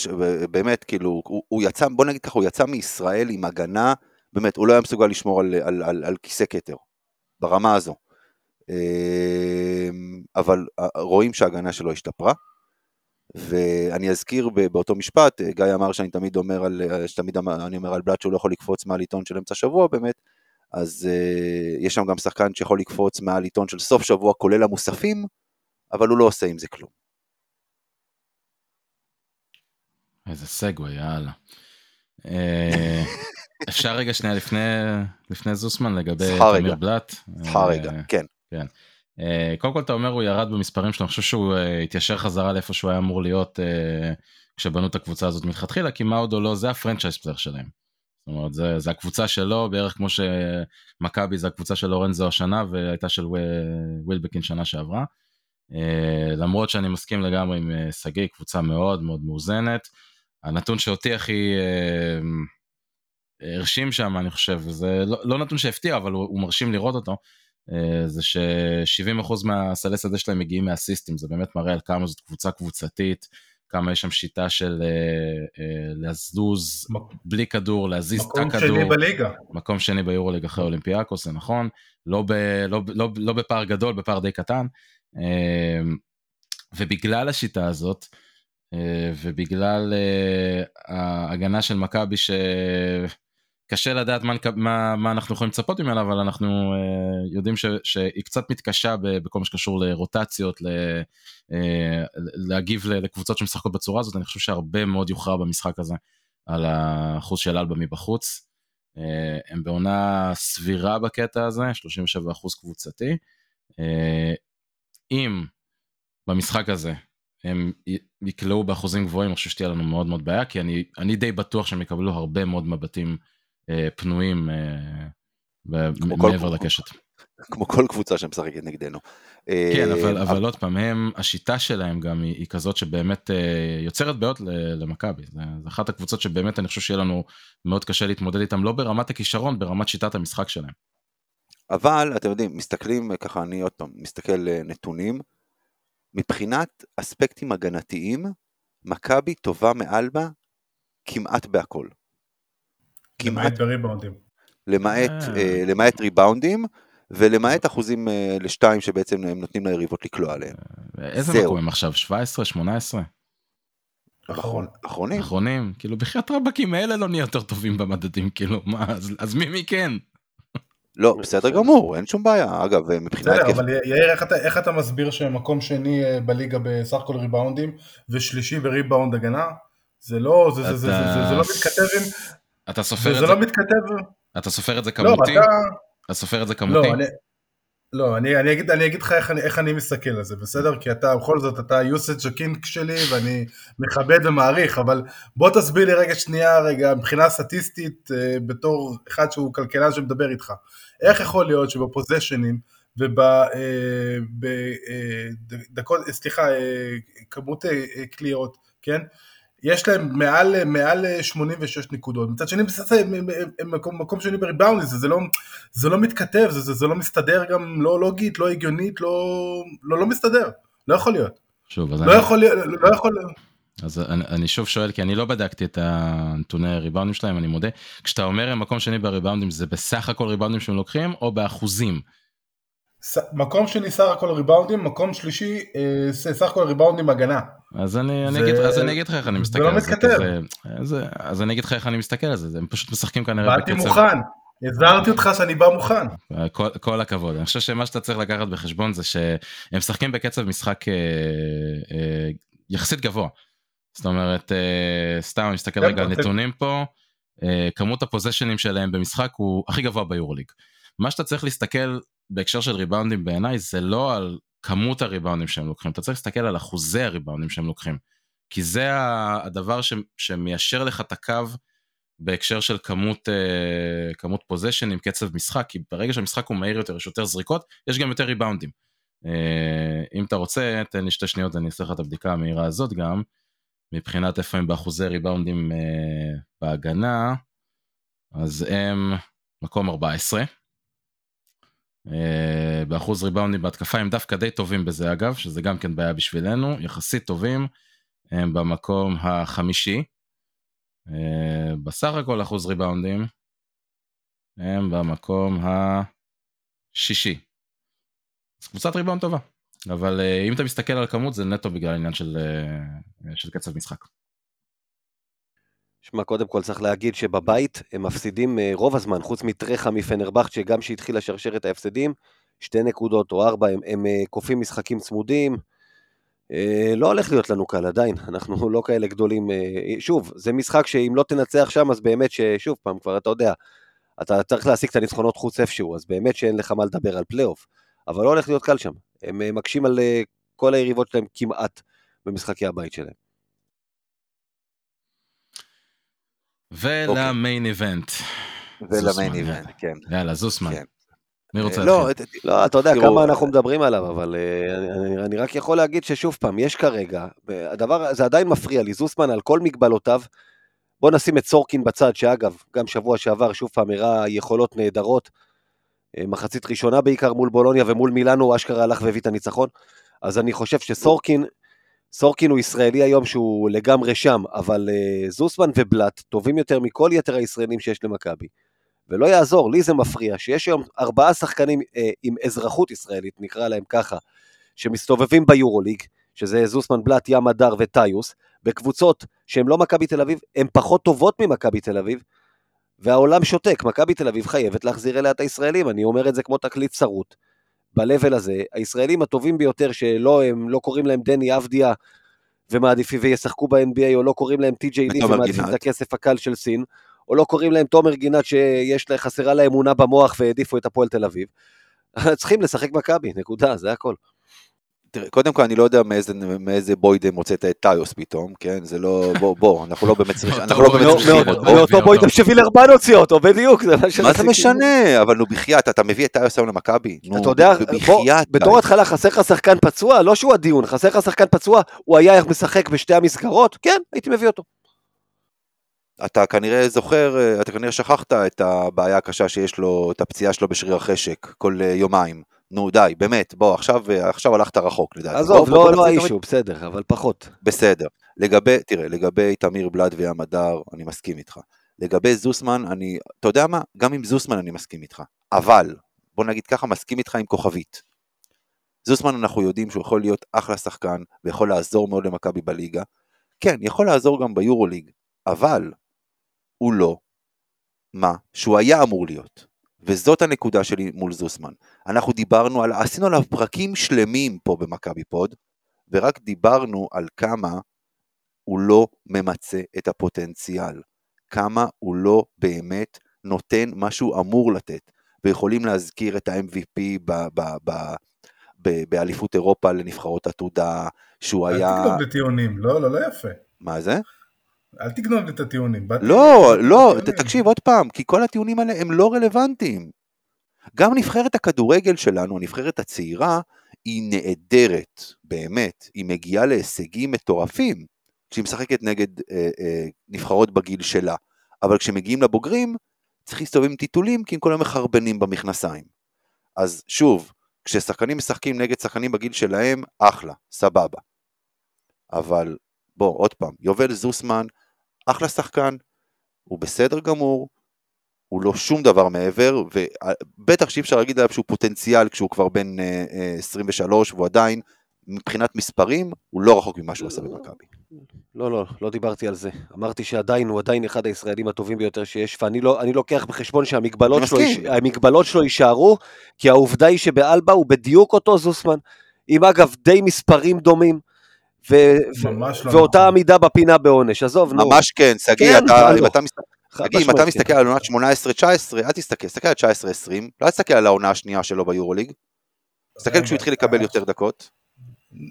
באמת, כאילו, הוא, הוא יצא, בוא נגיד ככה, הוא יצא מישראל עם הגנה, באמת, הוא לא היה מסוגל לשמור על, על, על, על כיסא כתר, ברמה הזו. אמ, אבל רואים שההגנה שלו השתפרה. ואני אזכיר באותו משפט, גיא אמר שאני תמיד אומר על, שתמיד אני אומר על בלאט שהוא לא יכול לקפוץ מעל עיתון של אמצע שבוע באמת, אז uh, יש שם גם שחקן שיכול לקפוץ מעל עיתון של סוף שבוע כולל המוספים, אבל הוא לא עושה עם זה כלום. איזה סגווי, יאללה. אה, אפשר רגע שנייה לפני, לפני זוסמן לגבי תמיר בלאט? סליחה רגע, אה, כן. כן. קודם כל אתה אומר הוא ירד במספרים שלו, אני חושב שהוא התיישר חזרה לאיפה שהוא היה אמור להיות כשבנו את הקבוצה הזאת מלכתחילה, כי מה עוד או לא זה הפרנצ'ייז פלר שלהם. זאת אומרת, זה, זה הקבוצה שלו, בערך כמו שמכבי זה הקבוצה של לורנזו השנה והייתה של ווילבקין שנה שעברה. למרות שאני מסכים לגמרי עם שגיא, קבוצה מאוד מאוד מאוזנת. הנתון שאותי הכי הרשים שם, אני חושב, זה לא, לא נתון שהפתיע, אבל הוא, הוא מרשים לראות אותו, זה ש-70% מהסלי שדה שלהם מגיעים מהסיסטים, זה באמת מראה על כמה זאת קבוצה קבוצתית. כמה יש שם שיטה של אה, אה, לזוז מק... בלי כדור, להזיז את הכדור. מקום שני בליגה. מקום שני ביורוליג אחרי אולימפיאקוס, זה נכון. לא, ב, לא, לא, לא בפער גדול, בפער די קטן. אה, ובגלל השיטה הזאת, אה, ובגלל אה, ההגנה של מכבי ש... קשה לדעת מה, מה, מה אנחנו יכולים לצפות ממנה, אבל אנחנו uh, יודעים ש, שהיא קצת מתקשה בכל מה שקשור לרוטציות, ל, uh, להגיב לקבוצות שמשחקות בצורה הזאת, אני חושב שהרבה מאוד יוכרע במשחק הזה על האחוז של אלבה מבחוץ. Uh, הם בעונה סבירה בקטע הזה, 37 אחוז קבוצתי. Uh, אם במשחק הזה הם יקלעו באחוזים גבוהים, אני חושב שתהיה לנו מאוד מאוד בעיה, כי אני, אני די בטוח שהם יקבלו הרבה מאוד מבטים. אה, פנויים אה, מעבר לקשת. כמו כל קבוצה שמשחקת נגדנו. כן, אה, אבל, אבל עוד פעם, הם, השיטה שלהם גם היא, היא כזאת שבאמת יוצרת בעיות למכבי. זה אחת הקבוצות שבאמת אני חושב שיהיה לנו מאוד קשה להתמודד איתם, לא ברמת הכישרון, ברמת שיטת המשחק שלהם. אבל אתם יודעים, מסתכלים, ככה אני עוד פעם מסתכל נתונים, מבחינת אספקטים הגנתיים, מכבי טובה מאלבה כמעט בהכל. כמעט. למעט בריבאונדים. למעט, אה. אה, למעט ריבאונדים, ולמעט אחוזים אה, לשתיים שבעצם הם נותנים ליריבות לקלוע עליהם. איזה זהו. מקום הם עכשיו? 17? 18? אחרון, אחרונים. אחרונים, כאילו בחייאת רבקים האלה לא נהיה יותר טובים במדדים, כאילו מה, אז, אז מי מי כן? לא, בסדר גמור, אין שום בעיה, אגב, מבחינת... בסדר, אבל יאיר, איך אתה, איך אתה מסביר שמקום שני בליגה בסך הכל ריבאונדים, ושלישי בריבאונד הגנה? זה לא, זה, אתה... זה, זה, זה, זה, זה לא מתכתב עם, אתה סופר את זה... זה לא מתכתב... אתה סופר את זה לא, כמותי? לא, אתה... אתה סופר את זה כמותי? לא, אני... לא, אני, אני, אגיד, אני אגיד לך איך אני, איך אני מסתכל על זה, בסדר? כי אתה, בכל זאת, אתה usage הקינג שלי, ואני מכבד ומעריך, אבל בוא תסביר לי רגע שנייה, רגע, מבחינה סטטיסטית, אה, בתור אחד שהוא כלכלן שמדבר איתך, איך יכול להיות שבפוזיישנים, ובדקות, אה, סליחה, אה, כמות אה, קליעות, כן? יש להם מעל, מעל 86 נקודות, מצד שני הם מקום, מקום שני בריבאונד, זה, זה, לא, זה לא מתכתב, זה, זה, זה לא מסתדר גם לא לוגית, לא הגיונית, לא, לא, לא מסתדר, לא יכול להיות. שוב, אז לא אני... יכול, לא יכול להיות. אז אני, אני שוב שואל, כי אני לא בדקתי את הנתוני הריבאונדים שלהם, אני מודה. כשאתה אומר הם מקום שני בריבאונדים, זה בסך הכל ריבאונדים שהם לוקחים, או באחוזים? מקום שני סך הכל ריבאונדים, מקום שלישי אה, סך הכל ריבאונדים הגנה. אז אני, זה... אני אגיד, אז אני אגיד לך איך אני מסתכל לא על זה. זה לא מתכתב. אז אני אגיד לך איך אני מסתכל על זה, הם פשוט משחקים כנראה בקצב. באתי מוכן, הזהרתי אותך שאני בא מוכן. כל, כל הכבוד, אני חושב שמה שאתה צריך לקחת בחשבון זה שהם משחקים בקצב משחק אה, אה, יחסית גבוה. זאת אומרת, אה, סתם אני מסתכל רגע על נתונים פה, אה, כמות הפוזיישנים שלהם במשחק הוא הכי גבוה ביורוליג. מה שאתה צריך להסתכל בהקשר של ריבאונדים בעיניי זה לא על כמות הריבאונדים שהם לוקחים, אתה צריך להסתכל על אחוזי הריבאונדים שהם לוקחים. כי זה הדבר ש, שמיישר לך את הקו בהקשר של כמות, אה, כמות פוזיישן עם קצב משחק, כי ברגע שהמשחק הוא מהיר יותר, יש יותר זריקות, יש גם יותר ריבאונדים. אה, אם אתה רוצה, תן לי שתי שניות, אני אעשה לך את הבדיקה המהירה הזאת גם, מבחינת איפה הם באחוזי ריבאונדים אה, בהגנה. אז הם מקום 14. אה, באחוז ריבאונדים בהתקפה הם דווקא די טובים בזה אגב, שזה גם כן בעיה בשבילנו, יחסית טובים, הם במקום החמישי. אה, בסך הכל אחוז ריבאונדים הם במקום השישי. אז קבוצת ריבאונד טובה, אבל אה, אם אתה מסתכל על הכמות זה נטו בגלל העניין של, של קצב משחק. שמע, קודם כל צריך להגיד שבבית הם מפסידים אה, רוב הזמן, חוץ מטרחה מפנרבכט, שגם שהתחיל לשרשר את ההפסדים, שתי נקודות או ארבע, הם, הם אה, כופים משחקים צמודים. אה, לא הולך להיות לנו קל עדיין, אנחנו לא כאלה גדולים. שוב, זה משחק שאם לא תנצח שם, אז באמת ששוב פעם, כבר אתה יודע, אתה צריך להשיג את הניצחונות חוץ איפשהו, אז באמת שאין לך מה לדבר על פלייאוף. אבל לא הולך להיות קל שם. הם מקשים על כל היריבות שלהם כמעט במשחקי הבית שלהם. ולמיין איבנט. ולמיין איבנט, כן. יאללה, זוסמן. כן. מי רוצה לא, להתחיל? לא, אתה יודע כמה אנחנו מדברים עליו, אבל אה, אני רק יכול להגיד ששוב פעם, יש כרגע, הדבר, זה עדיין מפריע לי, זוסמן על כל מגבלותיו, בוא נשים את סורקין בצד, שאגב, גם שבוע שעבר שוב פעם הראה יכולות נהדרות, אה, מחצית ראשונה בעיקר מול בולוניה ומול מילאנו, אשכרה הלך והביא את הניצחון, אז אני חושב שסורקין סורקין הוא ישראלי היום שהוא לגמרי שם, אבל uh, זוסמן ובלאט טובים יותר מכל יתר הישראלים שיש למכבי. ולא יעזור, לי זה מפריע, שיש היום ארבעה שחקנים uh, עם אזרחות ישראלית, נקרא להם ככה, שמסתובבים ביורוליג, שזה זוסמן, בלאט, ים הדר וטיוס, בקבוצות שהן לא מכבי תל אביב, הן פחות טובות ממכבי תל אביב, והעולם שותק, מכבי תל אביב חייבת להחזיר אליה את הישראלים, אני אומר את זה כמו תקליט שרוט. ב-level הזה, הישראלים הטובים ביותר שלא הם לא קוראים להם דני אבדיה ומעדיפים וישחקו ב-NBA, או לא קוראים להם טי.ג'יי לי ומעדיפים את הכסף הקל של סין, או לא קוראים להם תומר גינת שיש לה, חסרה לה אמונה במוח והעדיפו את הפועל תל אביב. צריכים לשחק מכבי, נקודה, זה הכל. תראה, קודם כל אני לא יודע מאיזה, מאיזה בוידם הוצאת את טיוס פתאום, כן? זה לא, בוא, בוא, אנחנו לא באמת צריכים, אנחנו לא באמת צריכים אותו. מאותו בוידם שווילרבן הוציא אותו, בדיוק, זה מה מה זה משנה? אבל נו בחייאת, אתה מביא את טיוס היום למכבי? אתה יודע, בוא, בתור התחלה חסר לך שחקן פצוע? לא שהוא הדיון, חסר לך שחקן פצוע, הוא היה משחק בשתי המסגרות? כן, הייתי מביא אותו. אתה כנראה זוכר, אתה כנראה שכחת את הבעיה הקשה שיש לו, את הפציעה שלו בשריר החשק כל אה, יומיים. נו די, באמת, בוא, עכשיו, עכשיו הלכת רחוק לדעתי. עזוב, לא, לא האישו, בסדר, אבל פחות. בסדר. לגבי, תראה, לגבי תמיר בלאד וים הדר, אני מסכים איתך. לגבי זוסמן, אני, אתה יודע מה? גם עם זוסמן אני מסכים איתך. אבל, בוא נגיד ככה, מסכים איתך עם כוכבית. זוסמן אנחנו יודעים שהוא יכול להיות אחלה שחקן, ויכול לעזור מאוד למכבי בליגה. כן, יכול לעזור גם ביורוליג, אבל הוא לא מה שהוא היה אמור להיות. וזאת הנקודה שלי מול זוסמן. אנחנו דיברנו על, עשינו עליו פרקים שלמים פה במכבי פוד, ורק דיברנו על כמה הוא לא ממצה את הפוטנציאל, כמה הוא לא באמת נותן מה שהוא אמור לתת, ויכולים להזכיר את ה-MVP ב- ב- ב- באליפות אירופה לנבחרות עתודה, שהוא היה... אל תגנוב לטיעונים, לא, לא, לא יפה. מה זה? אל תגנוב לי את הטיעונים. לא, לא, תקשיב עוד פעם, כי כל הטיעונים האלה הם לא רלוונטיים. גם נבחרת הכדורגל שלנו, הנבחרת הצעירה, היא נהדרת, באמת. היא מגיעה להישגים מטורפים כשהיא משחקת נגד אה, אה, נבחרות בגיל שלה. אבל כשמגיעים לבוגרים, צריך להסתובב עם טיטולים, כי הם כל היום מחרבנים במכנסיים. אז שוב, כששחקנים משחקים נגד שחקנים בגיל שלהם, אחלה, סבבה. אבל בוא, עוד פעם, יובל זוסמן, אחלה שחקן, הוא בסדר גמור, הוא לא שום דבר מעבר, ובטח שאי אפשר להגיד עליו שהוא פוטנציאל כשהוא כבר בן 23 אה, והוא עדיין, מבחינת מספרים, הוא לא רחוק ממה שהוא עשה במכבי. לא, לא, לא דיברתי על זה. אמרתי שעדיין, הוא עדיין אחד הישראלים הטובים ביותר שיש, ואני לא, לוקח בחשבון שהמגבלות שלו, המגבלות שלו יישארו, כי העובדה היא שבאלבה הוא בדיוק אותו זוסמן, עם אגב די מספרים דומים. ו- לא ואותה נכון. עמידה בפינה בעונש, עזוב, נו. ממש כן, שגיא, כן, אתה, אם אתה מסתכל... תגיד, אם אתה מסתכל על עונת 18-19, אל תסתכל, תסתכל על 19-20, לא תסתכל על העונה השנייה שלו ביורוליג, תסתכל כשהוא התחיל לקבל יותר דקות.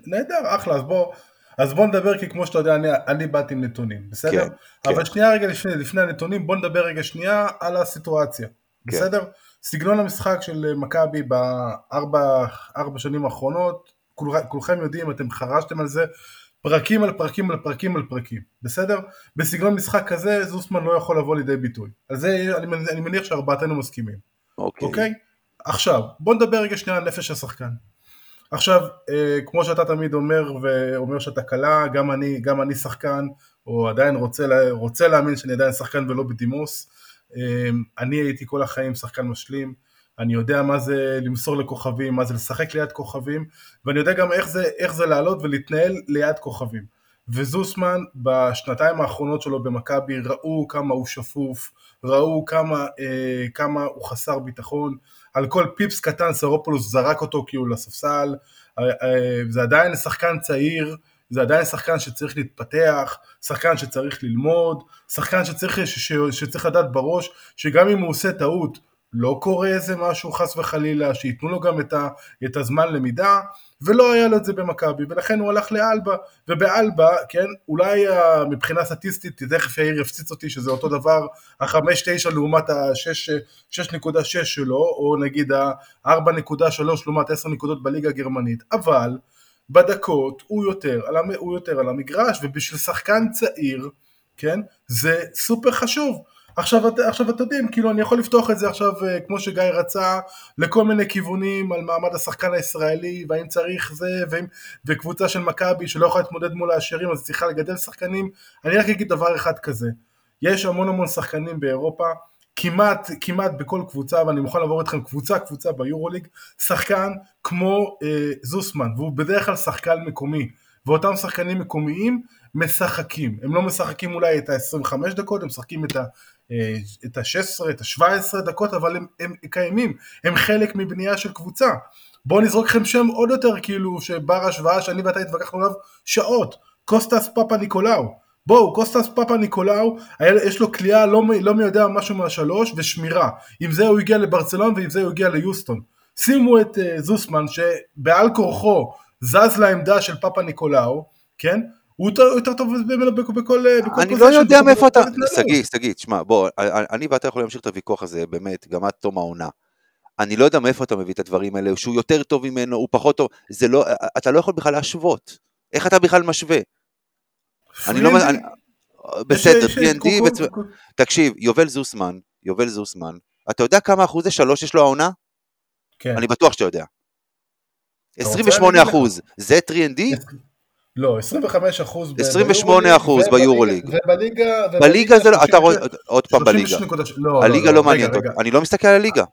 נהדר, אחלה, אז בוא, אז בוא נדבר, כי כמו שאתה יודע, אני, אני באתי עם נתונים, בסדר? כן, אבל כן. שנייה רגע לפני, לפני הנתונים, בוא נדבר רגע שנייה על הסיטואציה, כן. בסדר? סגנון המשחק של מכבי בארבע שנים האחרונות, כול, כולכם יודעים, אתם חרשתם על זה, פרקים על פרקים על פרקים על פרקים, בסדר? בסגנון משחק כזה זוסמן לא יכול לבוא לידי ביטוי. על זה אני, אני מניח שארבעתנו מסכימים, אוקיי. אוקיי? עכשיו, בוא נדבר רגע שנייה על נפש השחקן. עכשיו, אה, כמו שאתה תמיד אומר ואומר שאתה קלה, גם אני, גם אני שחקן, או עדיין רוצה, לה, רוצה להאמין שאני עדיין שחקן ולא בדימוס. אה, אני הייתי כל החיים שחקן משלים, אני יודע מה זה למסור לכוכבים, מה זה לשחק ליד כוכבים, ואני יודע גם איך זה, איך זה לעלות ולהתנהל ליד כוכבים. וזוסמן בשנתיים האחרונות שלו במכבי ראו כמה הוא שפוף, ראו כמה, אה, כמה הוא חסר ביטחון, על כל פיפס קטן סרופולוס זרק אותו כאילו לספסל, אה, אה, זה עדיין שחקן צעיר, זה עדיין שחקן שצריך להתפתח, שחקן שצריך ללמוד, שחקן שצריך, ש, ש, שצריך לדעת בראש שגם אם הוא עושה טעות לא קורה איזה משהו חס וחלילה, שייתנו לו גם את, ה, את הזמן למידה, ולא היה לו את זה במכבי, ולכן הוא הלך לאלבה, ובאלבה, כן, אולי ה- מבחינה סטטיסטית, תכף יאיר יפציץ אותי שזה אותו דבר, ה-5.9 לעומת ה-6.6 שלו, או נגיד ה-4.3 לעומת 10 נקודות בליגה הגרמנית, אבל בדקות הוא יותר, על הוא יותר על המגרש, ובשביל שחקן צעיר, כן, זה סופר חשוב. עכשיו, עכשיו אתם יודעים, כאילו אני יכול לפתוח את זה עכשיו אה, כמו שגיא רצה לכל מיני כיוונים על מעמד השחקן הישראלי והאם צריך זה ואם, וקבוצה של מכבי שלא יכולה להתמודד מול העשירים אז צריכה לגדל שחקנים. אני רק אגיד דבר אחד כזה. יש המון המון שחקנים באירופה כמעט, כמעט בכל קבוצה ואני מוכן לעבור איתכם קבוצה קבוצה ביורוליג שחקן כמו אה, זוסמן והוא בדרך כלל שחקן מקומי. ואותם שחקנים מקומיים משחקים. הם לא משחקים אולי את ה-25 דקות הם משחקים את ה... את ה-16, את ה-17 דקות, אבל הם, הם קיימים, הם חלק מבנייה של קבוצה. בואו נזרוק לכם שם עוד יותר כאילו בר השוואה שאני ואתה התווכחנו עליו שעות, קוסטס פאפה ניקולאו. בואו, קוסטס פאפה ניקולאו, יש לו קליעה לא, לא מי יודע משהו מהשלוש ושמירה. עם זה הוא הגיע לברצלון ועם זה הוא הגיע ליוסטון. שימו את uh, זוסמן שבעל כורחו זז לעמדה של פאפה ניקולאו, כן? הוא יותר, טוב ממנו בכל, אני לא יודע מאיפה אתה... שגיא, שגיא, תשמע, בוא, אני ואתה יכולים להמשיך את הוויכוח הזה, באמת, גם עד תום העונה. אני לא יודע מאיפה אתה מביא את הדברים האלה, שהוא יותר טוב ממנו, הוא פחות טוב, זה לא, אתה לא יכול בכלל להשוות. איך אתה בכלל משווה? אני לא... בסדר, יש- יש- 3D, קו- וצ- קו- תקשיב, יובל זוסמן, יובל זוסמן, אתה יודע כמה אחוזי שלוש יש לו העונה? כן. אני בטוח שאתה יודע. רוצה 28 להגיד לך? אחוז, זה 3D? לא, 25 אחוז. 28 אחוז ביורוליג. ובליגה... בליגה זה לא, אתה רואה, עוד פעם בליגה. 36 לא, הליגה לא מעניינת רגע, אותי, אני לא מסתכל על הליגה.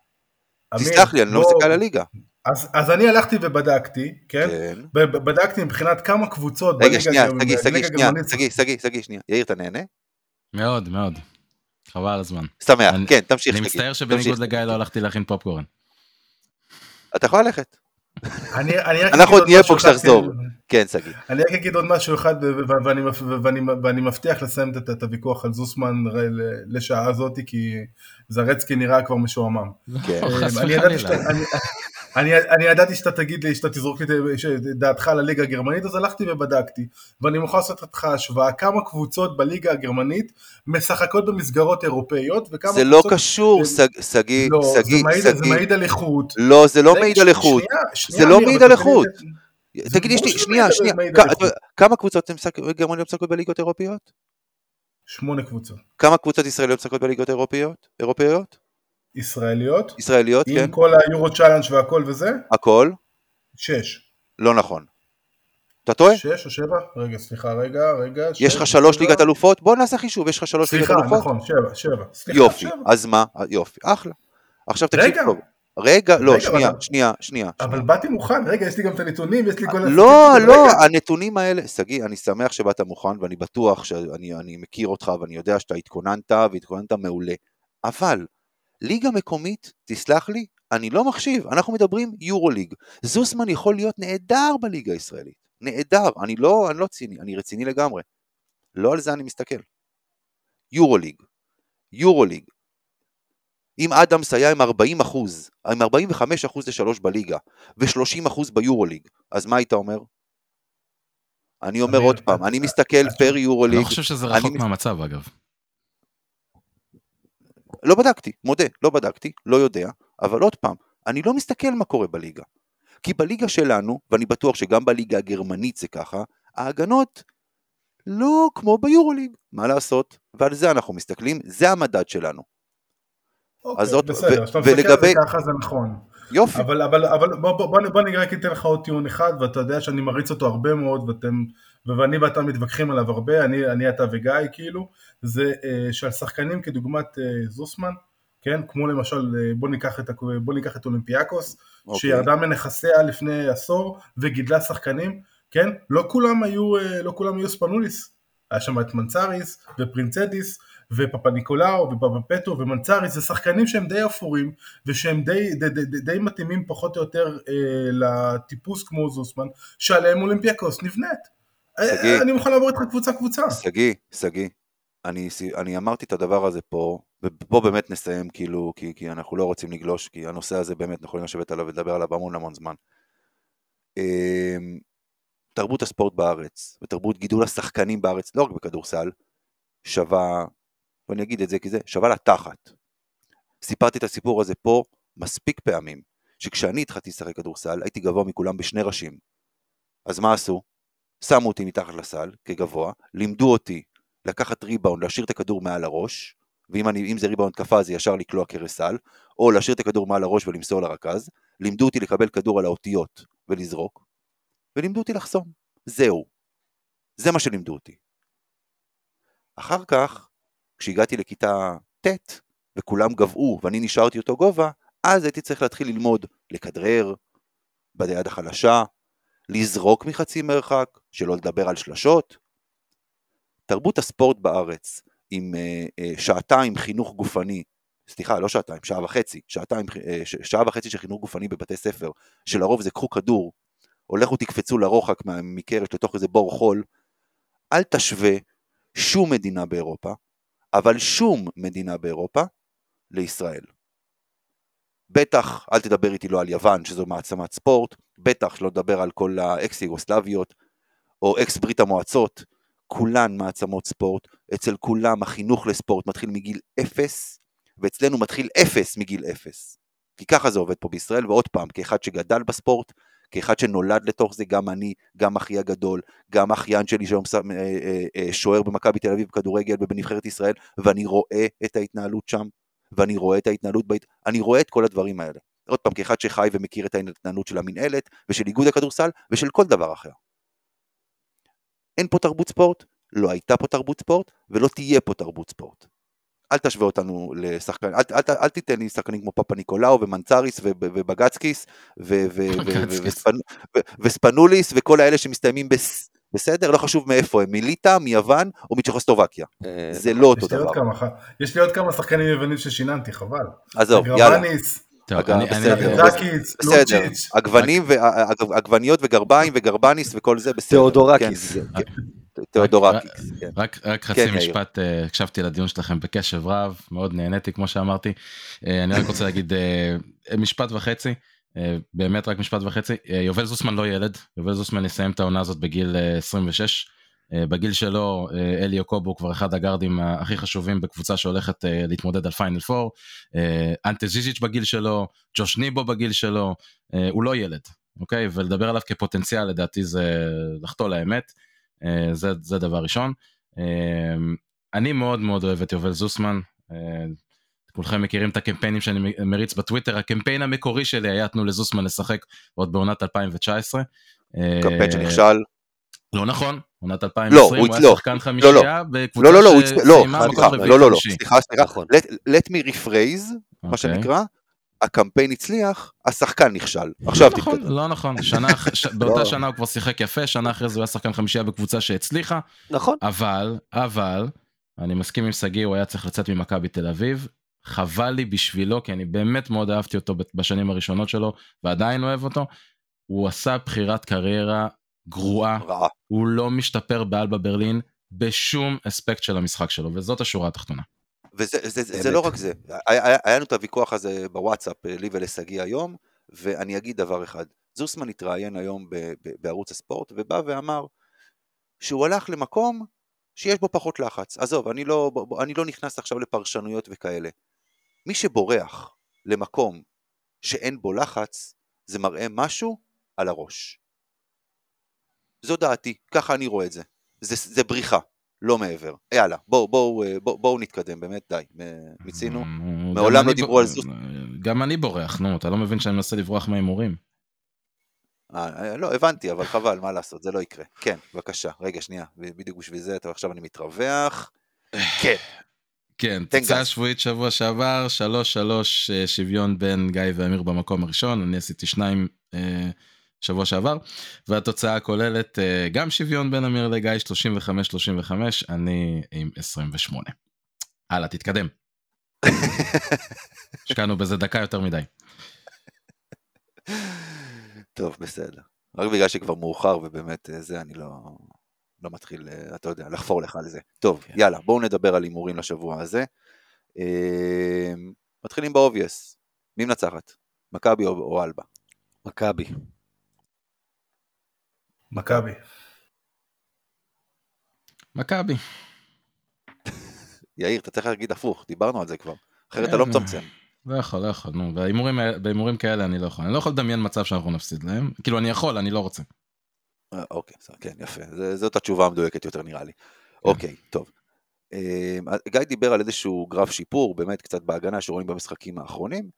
תסלח לי, אני לא מסתכל על הליגה. אז אז אני הלכתי ובדקתי, כן? כן. בדקתי מבחינת כמה קבוצות רגע, שנייה, שגיא, שגיא, בליגה שנייה, שגיא, שגיא, שגיא, שנייה. יאיר, אתה נהנה? מאוד, מאוד. חבל על הזמן. שמח, אני- כן, תמשיך, אני. מצטער. שבניגוד לגיא לא הלכתי להכין פופקורן. אתה יכול ללכת. אני- אני רק אנחנו עוד נהיה פה כשתחזור. כאילו, כן, שגיא. אני רק אגיד עוד משהו אחד, ואני, מבטיח לסיים את, הוויכוח על זוסמן לשעה הזאת, כי זרצקי נראה כבר משועמם. כן. חס וחלילה. אני- אני, ידעתי שאתה תגיד לי, שאתה תזרוק לי את- דעתך על הליגה הגרמנית, אז הלכתי ובדקתי, ואני מוכן לעשות איתך השוואה, כמה קבוצות בליגה הגרמנית משחקות במסגרות אירופאיות, וכמה זה לא קבוצות... קשור, זה- שג- שגיא, לא, שגיא, מעיד, זה שגיא. מעיד על איכות. לא, זה לא מעיד על איכות. זה לא מעיד על איכות. תגיד לי, שנייה, שנייה. כמה קבוצות גרמניות משחקות בליגות אירופיות? שמונה קבוצות. כמה קבוצות ישראליות משחקות בליגות אירופיות? אירופיות? ישראליות, ישראליות, עם כן. כל היורו צ'אלנג' והכל וזה, הכל? שש. לא נכון. אתה טועה? שש או שבע? רגע, סליחה, רגע, רגע. יש לך שלוש. ליגת אלופות? בוא נעשה חישוב, יש לך שלוש ליגת סליחה, אלופות? נכון, שבע, שבע. סליחה, יופי, שבע. אז מה? יופי, אחלה. עכשיו תקשיב. טוב. רגע, לא, רגע, שנייה, אבל- שנייה, שנייה. אבל באתי מוכן, רגע, יש לי גם את הנתונים, יש לי כל... לא. לא, רגע, הנתונים האלה, שגיא, אני שמח שבאת מוכן ואני בטוח שאני אני מכיר אותך ואני יודע שאתה התכוננת והתכוננת מעולה. אבל, ליגה מקומית, תסלח לי, אני לא מחשיב, אנחנו מדברים יורוליג. זוסמן יכול להיות נהדר בליגה הישראלית. נהדר, אני לא, אני לא ציני, אני רציני לגמרי. לא על זה אני מסתכל. יורוליג, יורוליג. אם אדמס היה עם 40 אחוז, עם 45 אחוז לשלוש בליגה, ו-30 אחוז ביורוליג, אז מה היית אומר? אני אומר עוד פעם, אני מסתכל פר אני יורוליג, לא חושב שזה אני רחוק מהמצב אגב. לא בדקתי, מודה, לא בדקתי, לא יודע, אבל עוד פעם, אני לא מסתכל מה קורה בליגה. כי בליגה שלנו, ואני בטוח שגם בליגה הגרמנית זה ככה, ההגנות לא כמו ביורוליג, מה לעשות? ועל זה אנחנו מסתכלים, זה המדד שלנו. אוקיי, אז עוד- בסדר, ו- כשאתה מסתכל על זה ולגבי- ככה זה נכון. יופי. אבל, אבל, אבל בוא, בוא, בוא, בוא אני רק אתן לך עוד טיעון אחד, ואתה יודע שאני מריץ אותו הרבה מאוד, ואתם, ואני ואתה מתווכחים עליו הרבה, אני, אני אתה וגיא כאילו, זה אה, שעל שחקנים כדוגמת אה, זוסמן, כן, כמו למשל, אה, בוא ניקח את, בוא ניקח את אולימפיאקוס, אוקיי. שירדה מנכסיה לפני עשור וגידלה שחקנים, כן, לא כולם היו, אה, לא כולם היו ספנוליס, היה שם את מנצריס ופרינצדיס ופפא ניקולאו ופפא פטו ומנצריס, זה שחקנים שהם די אפורים ושהם די, די, די, די, די מתאימים פחות או יותר אה, לטיפוס כמו זוסמן, שעליהם אולימפיאקוס נבנית. שגיא. אני מוכן לעבור איתך קבוצה קבוצה. שגיא, שגיא, אני, אני אמרתי את הדבר הזה פה, ופה באמת נסיים כאילו, כי, כי אנחנו לא רוצים לגלוש, כי הנושא הזה באמת אנחנו יכולים לשבת עליו ולדבר עליו המון המון זמן. אמ, תרבות הספורט בארץ, ותרבות גידול השחקנים בארץ, לא רק בכדורסל, שווה, ואני אגיד את זה כי זה, שווה לתחת. סיפרתי את הסיפור הזה פה מספיק פעמים, שכשאני התחלתי לשחק כדורסל, הייתי גבוה מכולם בשני ראשים. אז מה עשו? שמו אותי מתחת לסל כגבוה, לימדו אותי לקחת ריבאונד, להשאיר את הכדור מעל הראש, ואם אני, זה ריבאונד תקפה זה ישר לקלוע כרסל, או להשאיר את הכדור מעל הראש ולמסור לרכז, לימדו אותי לקבל כדור על האותיות ולזרוק, ולימדו אותי לחסום. זהו. זה מה שלימדו אותי. אחר כך, כשהגעתי לכיתה ט', וכולם גבעו ואני נשארתי אותו גובה, אז הייתי צריך להתחיל ללמוד לכדרר, ביד החלשה, לזרוק מחצי מרחק, שלא לדבר על שלשות. תרבות הספורט בארץ, עם אה, אה, שעתיים חינוך גופני, סליחה, לא שעתיים, שעה וחצי, שעתיים, אה, שעה וחצי של חינוך גופני בבתי ספר, שלרוב זה קחו כדור, הולכו תקפצו לרוחק מקרש לתוך איזה בור חול, אל תשווה שום מדינה באירופה, אבל שום מדינה באירופה, לישראל. בטח, אל תדבר איתי לא על יוון, שזו מעצמת ספורט, בטח שלא לדבר על כל האקס יוגוסלביות, או אקס ברית המועצות, כולן מעצמות ספורט, אצל כולם החינוך לספורט מתחיל מגיל אפס, ואצלנו מתחיל אפס מגיל אפס. כי ככה זה עובד פה בישראל, ועוד פעם, כאחד שגדל בספורט, כאחד שנולד לתוך זה, גם אני, גם אחי הגדול, גם אחיין שלי שהיום אה, אה, אה, שוער במכבי תל אביב בכדורגל ובנבחרת ישראל, ואני רואה את ההתנהלות שם, ואני רואה את ההתנהלות, בהת... אני רואה את כל הדברים האלה. עוד פעם, כאחד שחי ומכיר את ההתנהלות של המינהלת, ושל איגוד הכדורסל, ושל כל דבר אחר. אין פה תרבות ספורט, לא הייתה פה תרבות ספורט, ולא תהיה פה תרבות ספורט. אל תשווה אותנו לשחקנים, אל, אל, אל, אל תיתן לי שחקנים כמו פאפה ניקולאו ומנצריס ו- ו- ובגצקיס ו- ו- ו- ו- בגצקיס. וספנ- ו- וספנוליס וכל האלה שמסתיימים בס... בסדר, לא חשוב מאיפה הם, מליטא, מיוון או מצ'כוסטובקיה. אה, זה לא אותו לי עוד דבר. יש לי עוד כמה שחקנים יוונים ששיננתי, חבל. עזוב, יאללה. אגב, בסדר. עגבנים, עגבניות וגרביים וגרבניס וכל זה בסדר. תיאודורקיס. כן, כן, תיאודורקיס, כן. רק, חצי כן. משפט, אה, הקשבתי לדיון שלכם בקשב רב, מאוד נהניתי כמו שאמרתי. אה, אני רק רוצה להגיד אה, משפט וחצי, באמת רק משפט וחצי. יובל זוסמן לא ילד, יובל זוסמן יסיים את העונה הזאת בגיל אה, 26. אה, בגיל שלו אה, אלי אוקובו הוא כבר אחד הגארדים הכי חשובים בקבוצה שהולכת אה, להתמודד על פיינל פור. אה, אנטה ז'יז'יץ' בגיל שלו, ג'וש ניבו בגיל שלו, הוא לא ילד, אוקיי? ולדבר עליו כפוטנציאל לדעתי זה לחטוא לאמת. זה, זה דבר ראשון. אני מאוד מאוד אוהב את יובל זוסמן. כולכם מכירים את הקמפיינים שאני מריץ בטוויטר, הקמפיין המקורי שלי היה תנו לזוסמן לשחק עוד בעונת 2019. אה, קמפיין שנכשל. לא נכון, עונת לא, 2020 הוא הוא הצ- לא. היה שחקן חמישייה בקבוצה לא, לא, לא, הצ- לא, שסיימה סליחה, מקום רביעי לא, לא, לא. סליחה, סליחה, נכון. let- let me rephrase, מה אוקיי. שנקרא, הקמפיין הצליח, השחקן נכשל. עכשיו לא נכון, תתקדם. לא נכון, שנה, ש- באותה לא. שנה הוא כבר שיחק יפה, שנה אחרי זה הוא היה שחקן חמישייה בקבוצה שהצליחה, נכון. אבל, אבל, אני מסכים עם שגיא, הוא היה צריך לצאת ממכבי תל אביב. חבל לי בשבילו, כי אני באמת מאוד אהבתי אותו בשנים הראשונות שלו, ועדיין אוהב אותו. הוא עשה בחירת קריירה גרועה, רעה. הוא לא משתפר באלבה ברלין בשום אספקט של המשחק שלו, וזאת השורה התחתונה. וזה זה, זה, זה. לא רק זה, היה, היה, היה לנו את הוויכוח הזה בוואטסאפ, אה, לי ולשגיא היום, ואני אגיד דבר אחד, זוסמן התראיין היום ב, ב, בערוץ הספורט, ובא ואמר שהוא הלך למקום שיש בו פחות לחץ. עזוב, אני לא, אני לא נכנס עכשיו לפרשנויות וכאלה. מי שבורח למקום שאין בו לחץ, זה מראה משהו על הראש. זו דעתי, ככה אני רואה את זה. זה, זה בריחה, לא מעבר. יאללה, בואו בוא, בוא, בוא נתקדם, באמת, די. מיצינו. נו, מעולם לא דיברו ב- על זוס. גם אני בורח, נו, אתה לא מבין שאני מנסה לברוח מההימורים. אה, לא, הבנתי, אבל חבל, מה לעשות, זה לא יקרה. כן, בבקשה. רגע, שנייה, בדיוק בשביל זה, אתה- עכשיו אני מתרווח. כן. כן, תוצאה. שבועית שבוע שעבר, 3-3 אה, שוויון בין גיא ואמיר במקום הראשון, אני עשיתי שניים אה, שבוע שעבר, והתוצאה הכוללת אה, גם שוויון בין אמיר לגיא, 35-35, אני עם 28. הלאה, תתקדם. השקענו בזה דקה יותר מדי. טוב, בסדר. רק בגלל שכבר מאוחר ובאמת אה, זה, אני לא, לא מתחיל, אה, אתה יודע, לחפור לך על זה. טוב, כן. יאללה, בואו נדבר על הימורים לשבוע הזה. מתחילים באובייס. מי מנצחת? מכבי או, או אלבה? מכבי. מכבי. מכבי. יאיר, אתה צריך להגיד הפוך, דיברנו על זה כבר. אחרת אתה לא כן. מצמצם. לא יכול, לא יכול, נו, בהימורים כאלה אני לא יכול. אני לא יכול לדמיין מצב שאנחנו נפסיד להם. כאילו, אני יכול, אני לא רוצה. אה, אוקיי, בסדר, כן, יפה. זה, זאת התשובה המדויקת יותר נראה לי. אוקיי, טוב. אה, גיא דיבר על איזשהו גרף שיפור, באמת קצת בהגנה שרואים במשחקים האחרונים.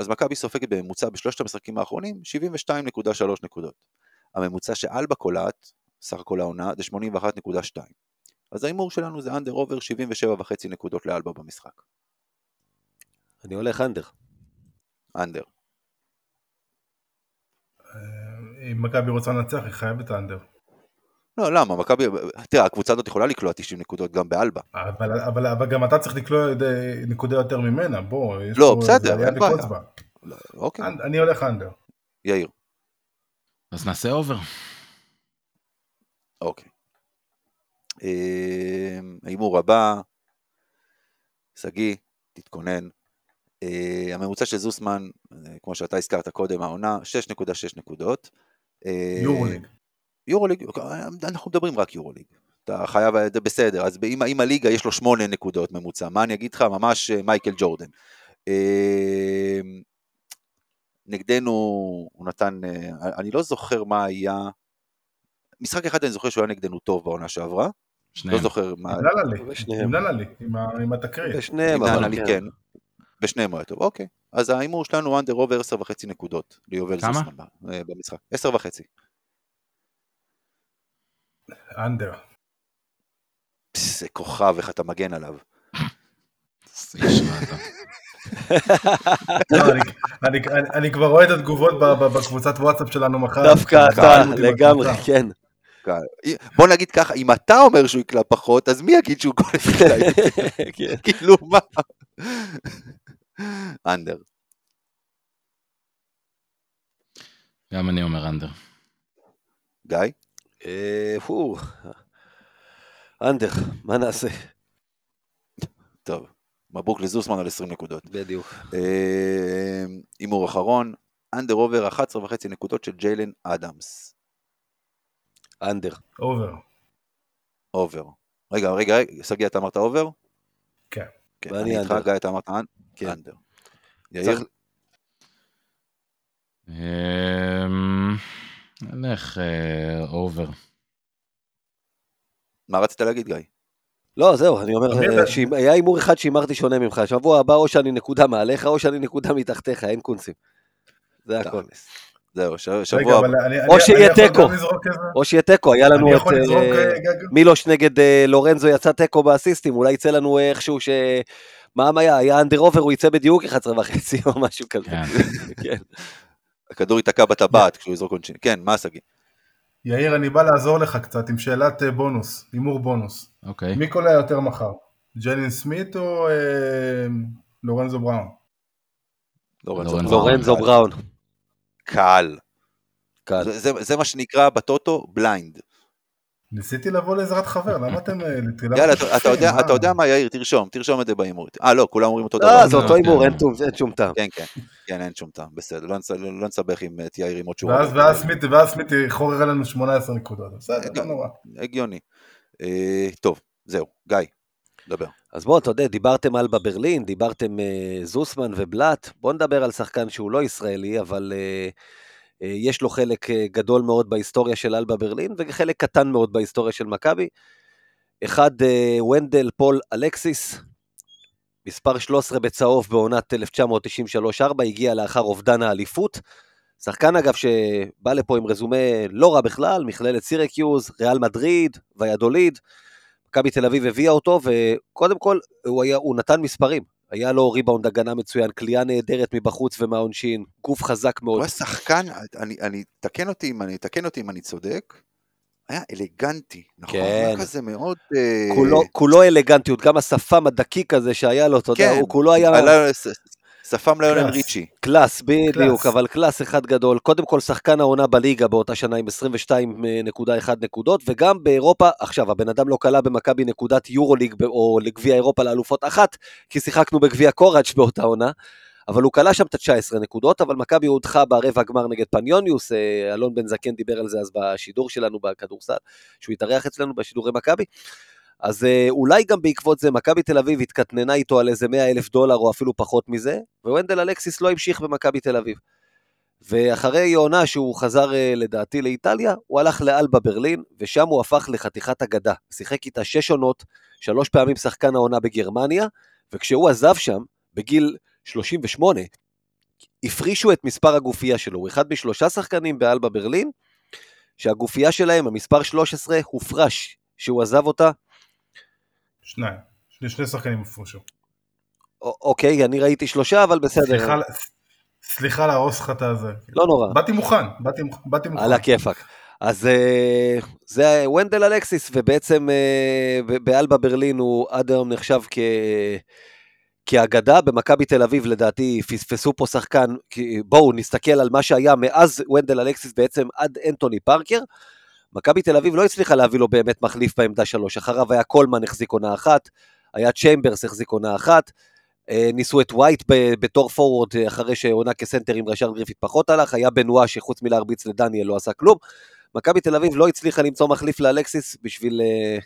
אז מכבי סופגת בממוצע בשלושת המשחקים האחרונים 72.3 נקודות. הממוצע שאלבה קולעת, סך הכל העונה, זה 81.2. אז ההימור שלנו זה under over 77.5 נקודות לאלבה במשחק. אני הולך under. under. אם מכבי רוצה לנצח, היא חייבת under. לא, למה? מכבי, תראה, הקבוצה הזאת יכולה לקלוע 90 נקודות גם באלבה. אבל, אבל, אבל גם אתה צריך לקלוע די- נקודה יותר ממנה, בוא. לא, פה בסדר, אין בעיה. לא, אוקיי, אנ- אני הולך under. יאיר. אז נעשה over. אוקיי. אה, ההימור הבא, שגיא, תתכונן. אה, הממוצע של זוסמן, אה, כמו שאתה הזכרת קודם, העונה, 6.6 נקודות. אה, יורוליג. יורוליג, אנחנו מדברים רק יורוליג. אתה חייב, זה בסדר, אז אם, אם הליגה יש לו 8 נקודות ממוצע, מה אני אגיד לך? ממש אה, מייקל ג'ורדן. אה, נגדנו הוא נתן, אה, אני לא זוכר מה היה, משחק אחד אני זוכר שהוא היה נגדנו טוב בעונה שעברה, לא שניהם. זוכר מה, עם ללה לי. ושניהם. עם התקרית. בשניהם, עם אבל כן, בשניהם הוא היה טוב, אוקיי. אז ההימור שלנו אנדר אובר 10 וחצי נקודות ליובל כמה? זוסמן במשחק, 10 וחצי. אנדר. פס, זה כוכב, איך אתה מגן עליו. אתה. לא, אני- כבר רואה את התגובות בקבוצת וואטסאפ שלנו מחר. דווקא אתה, שאלו אותי לגמרי, בקבוצה. כן. בוא נגיד ככה, אם אתה אומר שהוא יקלע פחות, אז מי יגיד שהוא גול יקלע? כן. כאילו מה? אנדר. גם אני אומר אנדר. גיא? אה, פו. under, מה נעשה? טוב. מברוק לזוסמן על 20 נקודות. בדיוק. אה, הימור אחרון, under over 11 וחצי נקודות של ג'יילן אדמס. under. over. over. רגע, רגע, רגע, שגיא, אתה אמרת over? כן. כן, ואני אני איתך. גיא, אתה אמרת כן. under. יאיר? נלך אה, over. מה רצית להגיד, גיא? לא, זהו, אני אומר, אה, היה הימור אחד שהימרתי שונה ממך. שבוע הבא או שאני נקודה מעליך או שאני נקודה מתחתיך, אין קונסים. זה הכל. זהו, שבוע הבא. או שיהיה תיקו. או שיהיה תיקו, היה לנו את. אה, אה, מילוש נגד אה, לורנזו יצא תיקו באסיסטים, אולי יצא לנו איכשהו ש... מה היה? היה under over, הוא יצא בדיוק 11 וחצי או משהו כזה. הכדור ייתקע בטבעת כשהוא יזרוק עונשין. כן, מה שגיא? יאיר, אני בא לעזור לך קצת עם שאלת אה, בונוס, הימור בונוס. אוקיי. מי קולע יותר מחר? ג'לין סמית או אה, לורנזו בראון? לורנזו בראון. קל. קל. זה- זה- זה מה שנקרא בטוטו blind. ניסיתי לבוא לעזרת חבר, למה אתם... אה, יאללה, אתה-? יודע- מה? אתה יודע מה, יאיר, תרשום, תרשום את זה בהימור. אה, לא, כולם אומרים אותו דבר. אה, זה אותו כן. הימור, אין שום טעם. כן, כן, כן, אין שום טעם, בסדר, לא נס- לא נסבך עם את יאיר עם עוד שורה. ואז, ואז סמית, ואז סמית חורר לנו 18 נקודות, בסדר, לא נורא. הגיוני. אה, טוב, זהו, גיא, דבר. אז בואו, אתה יודע, דיברתם על בברלין, דיברתם אה, זוסמן ובלאט, בואו נדבר על שחקן שהוא לא ישראלי, אבל אה, אה, יש לו חלק אה, גדול מאוד בהיסטוריה של אלבה ברלין, וחלק קטן מאוד בהיסטוריה של מכבי. אחד, אה, ונדל פול אלקסיס, מספר 13 בצהוב בעונת 1993-4, הגיע לאחר אובדן האליפות. שחקן אגב שבא לפה עם רזומה לא רע בכלל, מכללת סירקיוז, ריאל מדריד, ויאדוליד. מכבי תל אביב הביאה אותו, וקודם כל הוא, היה, הוא נתן מספרים. היה לו ריבאונד הגנה מצוין, כליאה נהדרת מבחוץ ומהעונשין, גוף חזק מאוד. הוא היה שחקן, אני, אני, תקן אותי אם אני, תקן אותי אם אני צודק, היה אלגנטי, נכון? כן. היה כזה מאוד... אה, כולו, כולו אלגנטיות, גם השפם הדקיק הזה שהיה לו, אתה יודע, כן, הוא כולו היה שפם ליונל. ריצ'י. קלאס, בדיוק. אבל קלאס אחד גדול. קודם כל שחקן העונה בליגה באותה שנה עם 22.1 נקודות, וגם באירופה, עכשיו, הבן אדם לא קלע במכבי נקודת יורוליג או לגביע אירופה לאלופות אחת, כי שיחקנו בגביע קוראץ' באותה עונה. אבל הוא קלע שם את ה-19 נקודות, אבל מכבי הודחה ברבע הגמר נגד פניוניוס, אה, אלון בן זקן דיבר על זה אז בשידור שלנו בכדורסל, שהוא התארח אצלנו בשידורי מכבי. אז אה, אולי גם בעקבות זה מכבי תל אביב התקטננה איתו על איזה 100 אלף דולר או אפילו פחות מזה, וונדל אלקסיס לא המשיך במכבי תל אביב. ואחרי עונה שהוא חזר אה, לדעתי לאיטליה, הוא הלך לאלבה ברלין, ושם הוא הפך לחתיכת אגדה. שיחק איתה שש עונות, שלוש פעמים שחקן העונה בגרמניה, וכשהוא עזב שם, בגיל 38, הפרישו את מספר הגופייה שלו. הוא אחד משלושה שחקנים באלבה ברלין, שהגופייה שלהם, המספר 13, הופרש. שהוא עזב אותה, שניים. שני, שני שחקנים הופרשו. א- אוקיי, אני ראיתי שלושה, אבל בסדר. סליחה, סליחה להרוס לך את הזה. לא נורא. באתי מוכן, באתי, באתי מוכן. על הכיפאק. אז אה, זה ונדל אלקסיס, ובעצם אה, באלבה ברלין הוא עד היום נחשב כ... כאגדה, במכבי תל אביב לדעתי פספסו פה שחקן, בואו נסתכל על מה שהיה מאז ונדל אלקסיס בעצם עד אנטוני פארקר. מכבי תל אביב לא הצליחה להביא לו באמת מחליף בעמדה שלוש, אחריו היה קולמן החזיק עונה אחת, היה צ'יימברס החזיק עונה אחת, אה, ניסו את ווייט ב- בתור פורוורד אה, אחרי שעונה כסנטר עם רשארד גריפיט פחות הלך, היה בנועה שחוץ מלהרביץ לדניאל לא עשה כלום. מכבי תל אביב לא הצליחה למצוא מחליף לאלקסיס בשביל אה,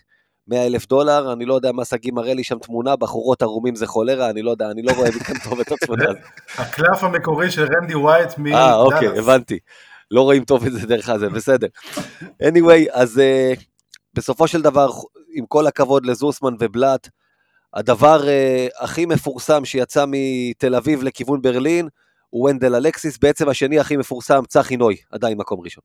100 אלף דולר, אני לא יודע מה שגיא מראה לי שם תמונה, בחורות ערומים זה חולרה, אני לא יודע, אני לא רואה מכאן טוב את הזאת. הקלף המקורי של רנדי ווייט מדאלאס. אה, אוקיי, הבנתי. לא רואים טוב את זה דרך הזה, בסדר. anyway, אז uh, בסופו של דבר, עם כל הכבוד לזוסמן ובלאט, הדבר uh, הכי מפורסם שיצא מתל אביב לכיוון ברלין, הוא ונדל אלקסיס, בעצם השני הכי מפורסם, צחי נוי, עדיין מקום ראשון.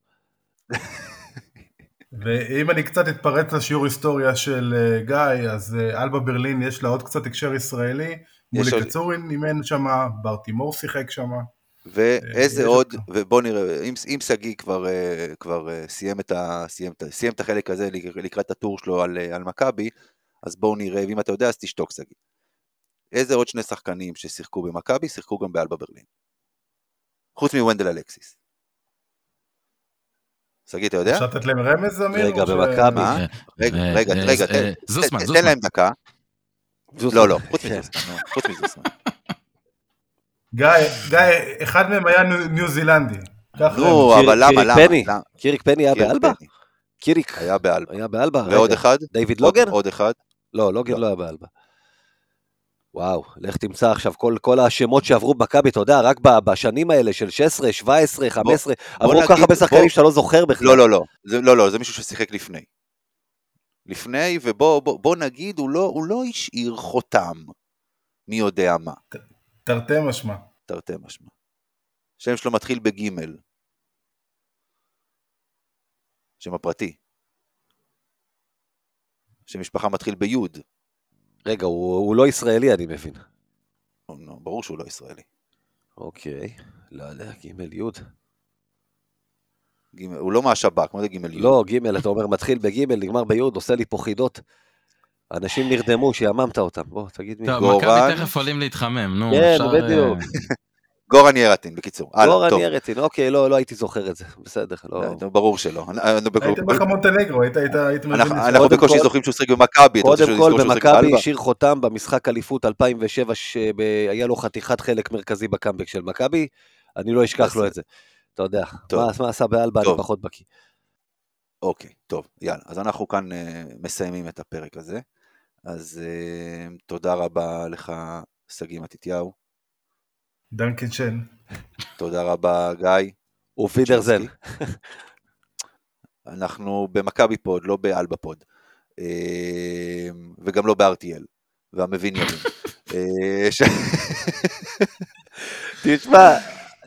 ואם אני קצת אתפרץ לשיעור היסטוריה של אה, גיא, אז אה, אלבה ברלין יש לה עוד קצת הקשר ישראלי. מולי קצורין אימן שמה, בר תימור שיחק שמה. ואיזה יש עוד. ובוא נראה, אם, אם שגיא כבר, אה, כבר אה, סיים, את ה, סיים, את ה- סיים את החלק הזה לק- לקראת הטור שלו על, אה, על מכבי, אז בואו נראה, ואם אתה יודע אז תשתוק שגיא. איזה עוד שני שחקנים ששיחקו במכבי, שיחקו גם באלבה ברלין. חוץ מוונדל אלקסיס. שגיא, אתה יודע? אפשר לתת להם רמז, אמיר? רגע, במכבי. אה, רגע, אה, רגע, אה, רגע, אה, תן- להם דקה. לא, לא, חוץ כן. מזוסמן, חוץ מזוסמן. גיא, גיא, אחד מהם היה ניו- זילנדי. נו, אבל למה, למה? קיריק פני היה באלבה? קיריק היה באלבה. היה באלבה? ועוד. אחד? דיוויד לוגר? עוד אחד. לא, לוגר לא. לא היה באלבה. וואו, לך תמצא עכשיו כל, כל השמות שעברו במכבי, אתה יודע, רק בשנים האלה של 16, 17, 15, עברו נגיד- כל כך הרבה שחקנים בוא- שאתה לא זוכר בכלל. לא, לא, לא, זה, לא, לא, זה מישהו ששיחק לפני. לפני, ובוא בוא, בוא נגיד, הוא לא, הוא לא השאיר חותם, מי יודע מה, תרתי משמע. תרתי משמע. השם שלו מתחיל בגימל. שם הפרטי. שם משפחה מתחיל ביוד. רגע, הוא, הוא לא ישראלי, אני מבין. נו, ברור שהוא לא ישראלי. אוקיי, לא יודע, ג' י'. גימל, הוא לא מהשב"כ, מה זה גימל יוד? לא, ג', אתה אומר, מתחיל בג', נגמר בי', עושה לי פה חידות. אנשים נרדמו, שיממת אותם. בוא, תגיד מי. טוב, גורן. מכבי תכף עולים להתחמם, נו, כן, אפשר... בדיוק. אה, גורן ירטין, בקיצור. גורן טוב. ירטין, אוקיי, לא, לא הייתי זוכר את זה. בסדר, לא. אה, ברור שלא. בק- היית במונטנגרו, היית היית- היית מבין אנחנו את זה. אנחנו קודם בקושי כל- זוכרים שהוא שיחק במכבי. קודם כל, במכבי? השאיר חותם במשחק אליפות 2007, שהיה לו חתיכת חלק מרכזי בקאמבק של מכבי, אני לא אשכח לו את זה. אתה יודע, טוב. מה- מה עשה באלבה, אני טוב. פחות בקיא. אוקיי, טוב, יאללה. אז אנחנו כאן אה, מסיימים את הפרק הזה. אז אה, תודה רבה לך, שגיא מתתיהו. דנקן שן. תודה רבה, גיא. ופידרזן. אנחנו במכבי פוד, לא באלבה פוד. אה, וגם לא ב-RTL. והמבין יבין. ש- תשמע,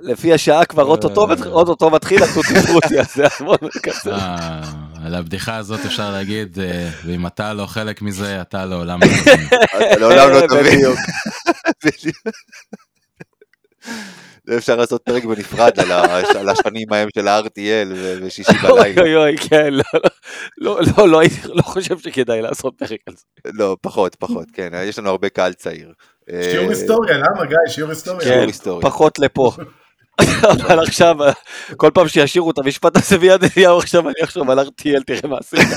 לפי השעה כבר אוטוטו מת- אוטוטו מתחיל הטוטי פרוטי הזה, אז בוא נקצר. אה, על הבדיחה הזאת אפשר להגיד, אה, ואם אתה לא חלק מזה, אתה לעולם לא תבין. אתה לעולם לא תבין. אפשר לעשות פרק בנפרד על השנים ההם של ה-RTL ושישי בלילה. אוי אוי, כן, לא, לא, לא, לא, הייתי- לא חושב שכדאי לעשות פרק על זה. לא, פחות, פחות, כן, יש לנו הרבה קהל צעיר. שיעור אה, היסטוריה, למה גיא? שיעור היסטוריה. שיעור כן, היסטוריה. פחות לפה. אבל עכשיו, כל פעם שישירו את המשפט הזה ביד אליהו, עכשיו אני אחשוב על RTL, תראה מה עשית.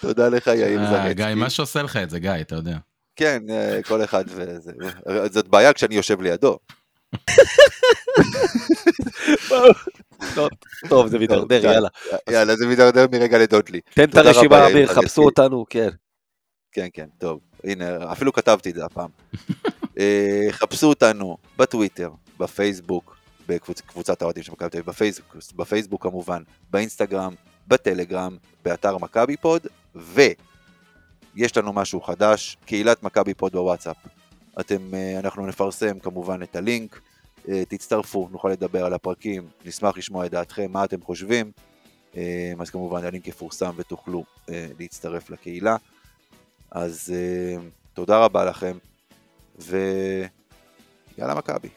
תודה לך, יאיר אה, זרצקי. גיא, מה שעושה לך את זה, גיא, אתה יודע. כן, אה, כל אחד וזה. זאת בעיה כשאני יושב לידו. טוב, זה מידרדר, טוב, יאללה. יאללה, זה מידרדר מרגע לדודלי. תן את הרשימה, זרצקי. חפשו אותנו, כן. כן, כן, טוב. הנה, אפילו כתבתי את זה הפעם. אה, חפשו אותנו בטוויטר, בפייסבוק, בקבוצת האוהדים של מכבי תל אביב, בפייסבוק, בפייסבוק כמובן, באינסטגרם, בטלגרם, באתר מכבי פוד, ויש לנו משהו חדש, קהילת מכבי פוד בוואטסאפ. אתם, אה, אנחנו נפרסם כמובן את הלינק, אה, תצטרפו, נוכל לדבר על הפרקים, נשמח לשמוע את דעתכם, מה אתם חושבים. אז כמובן הלינק יפורסם ותוכלו להצטרף לקהילה. אז תודה רבה לכם, ויאללה מכבי.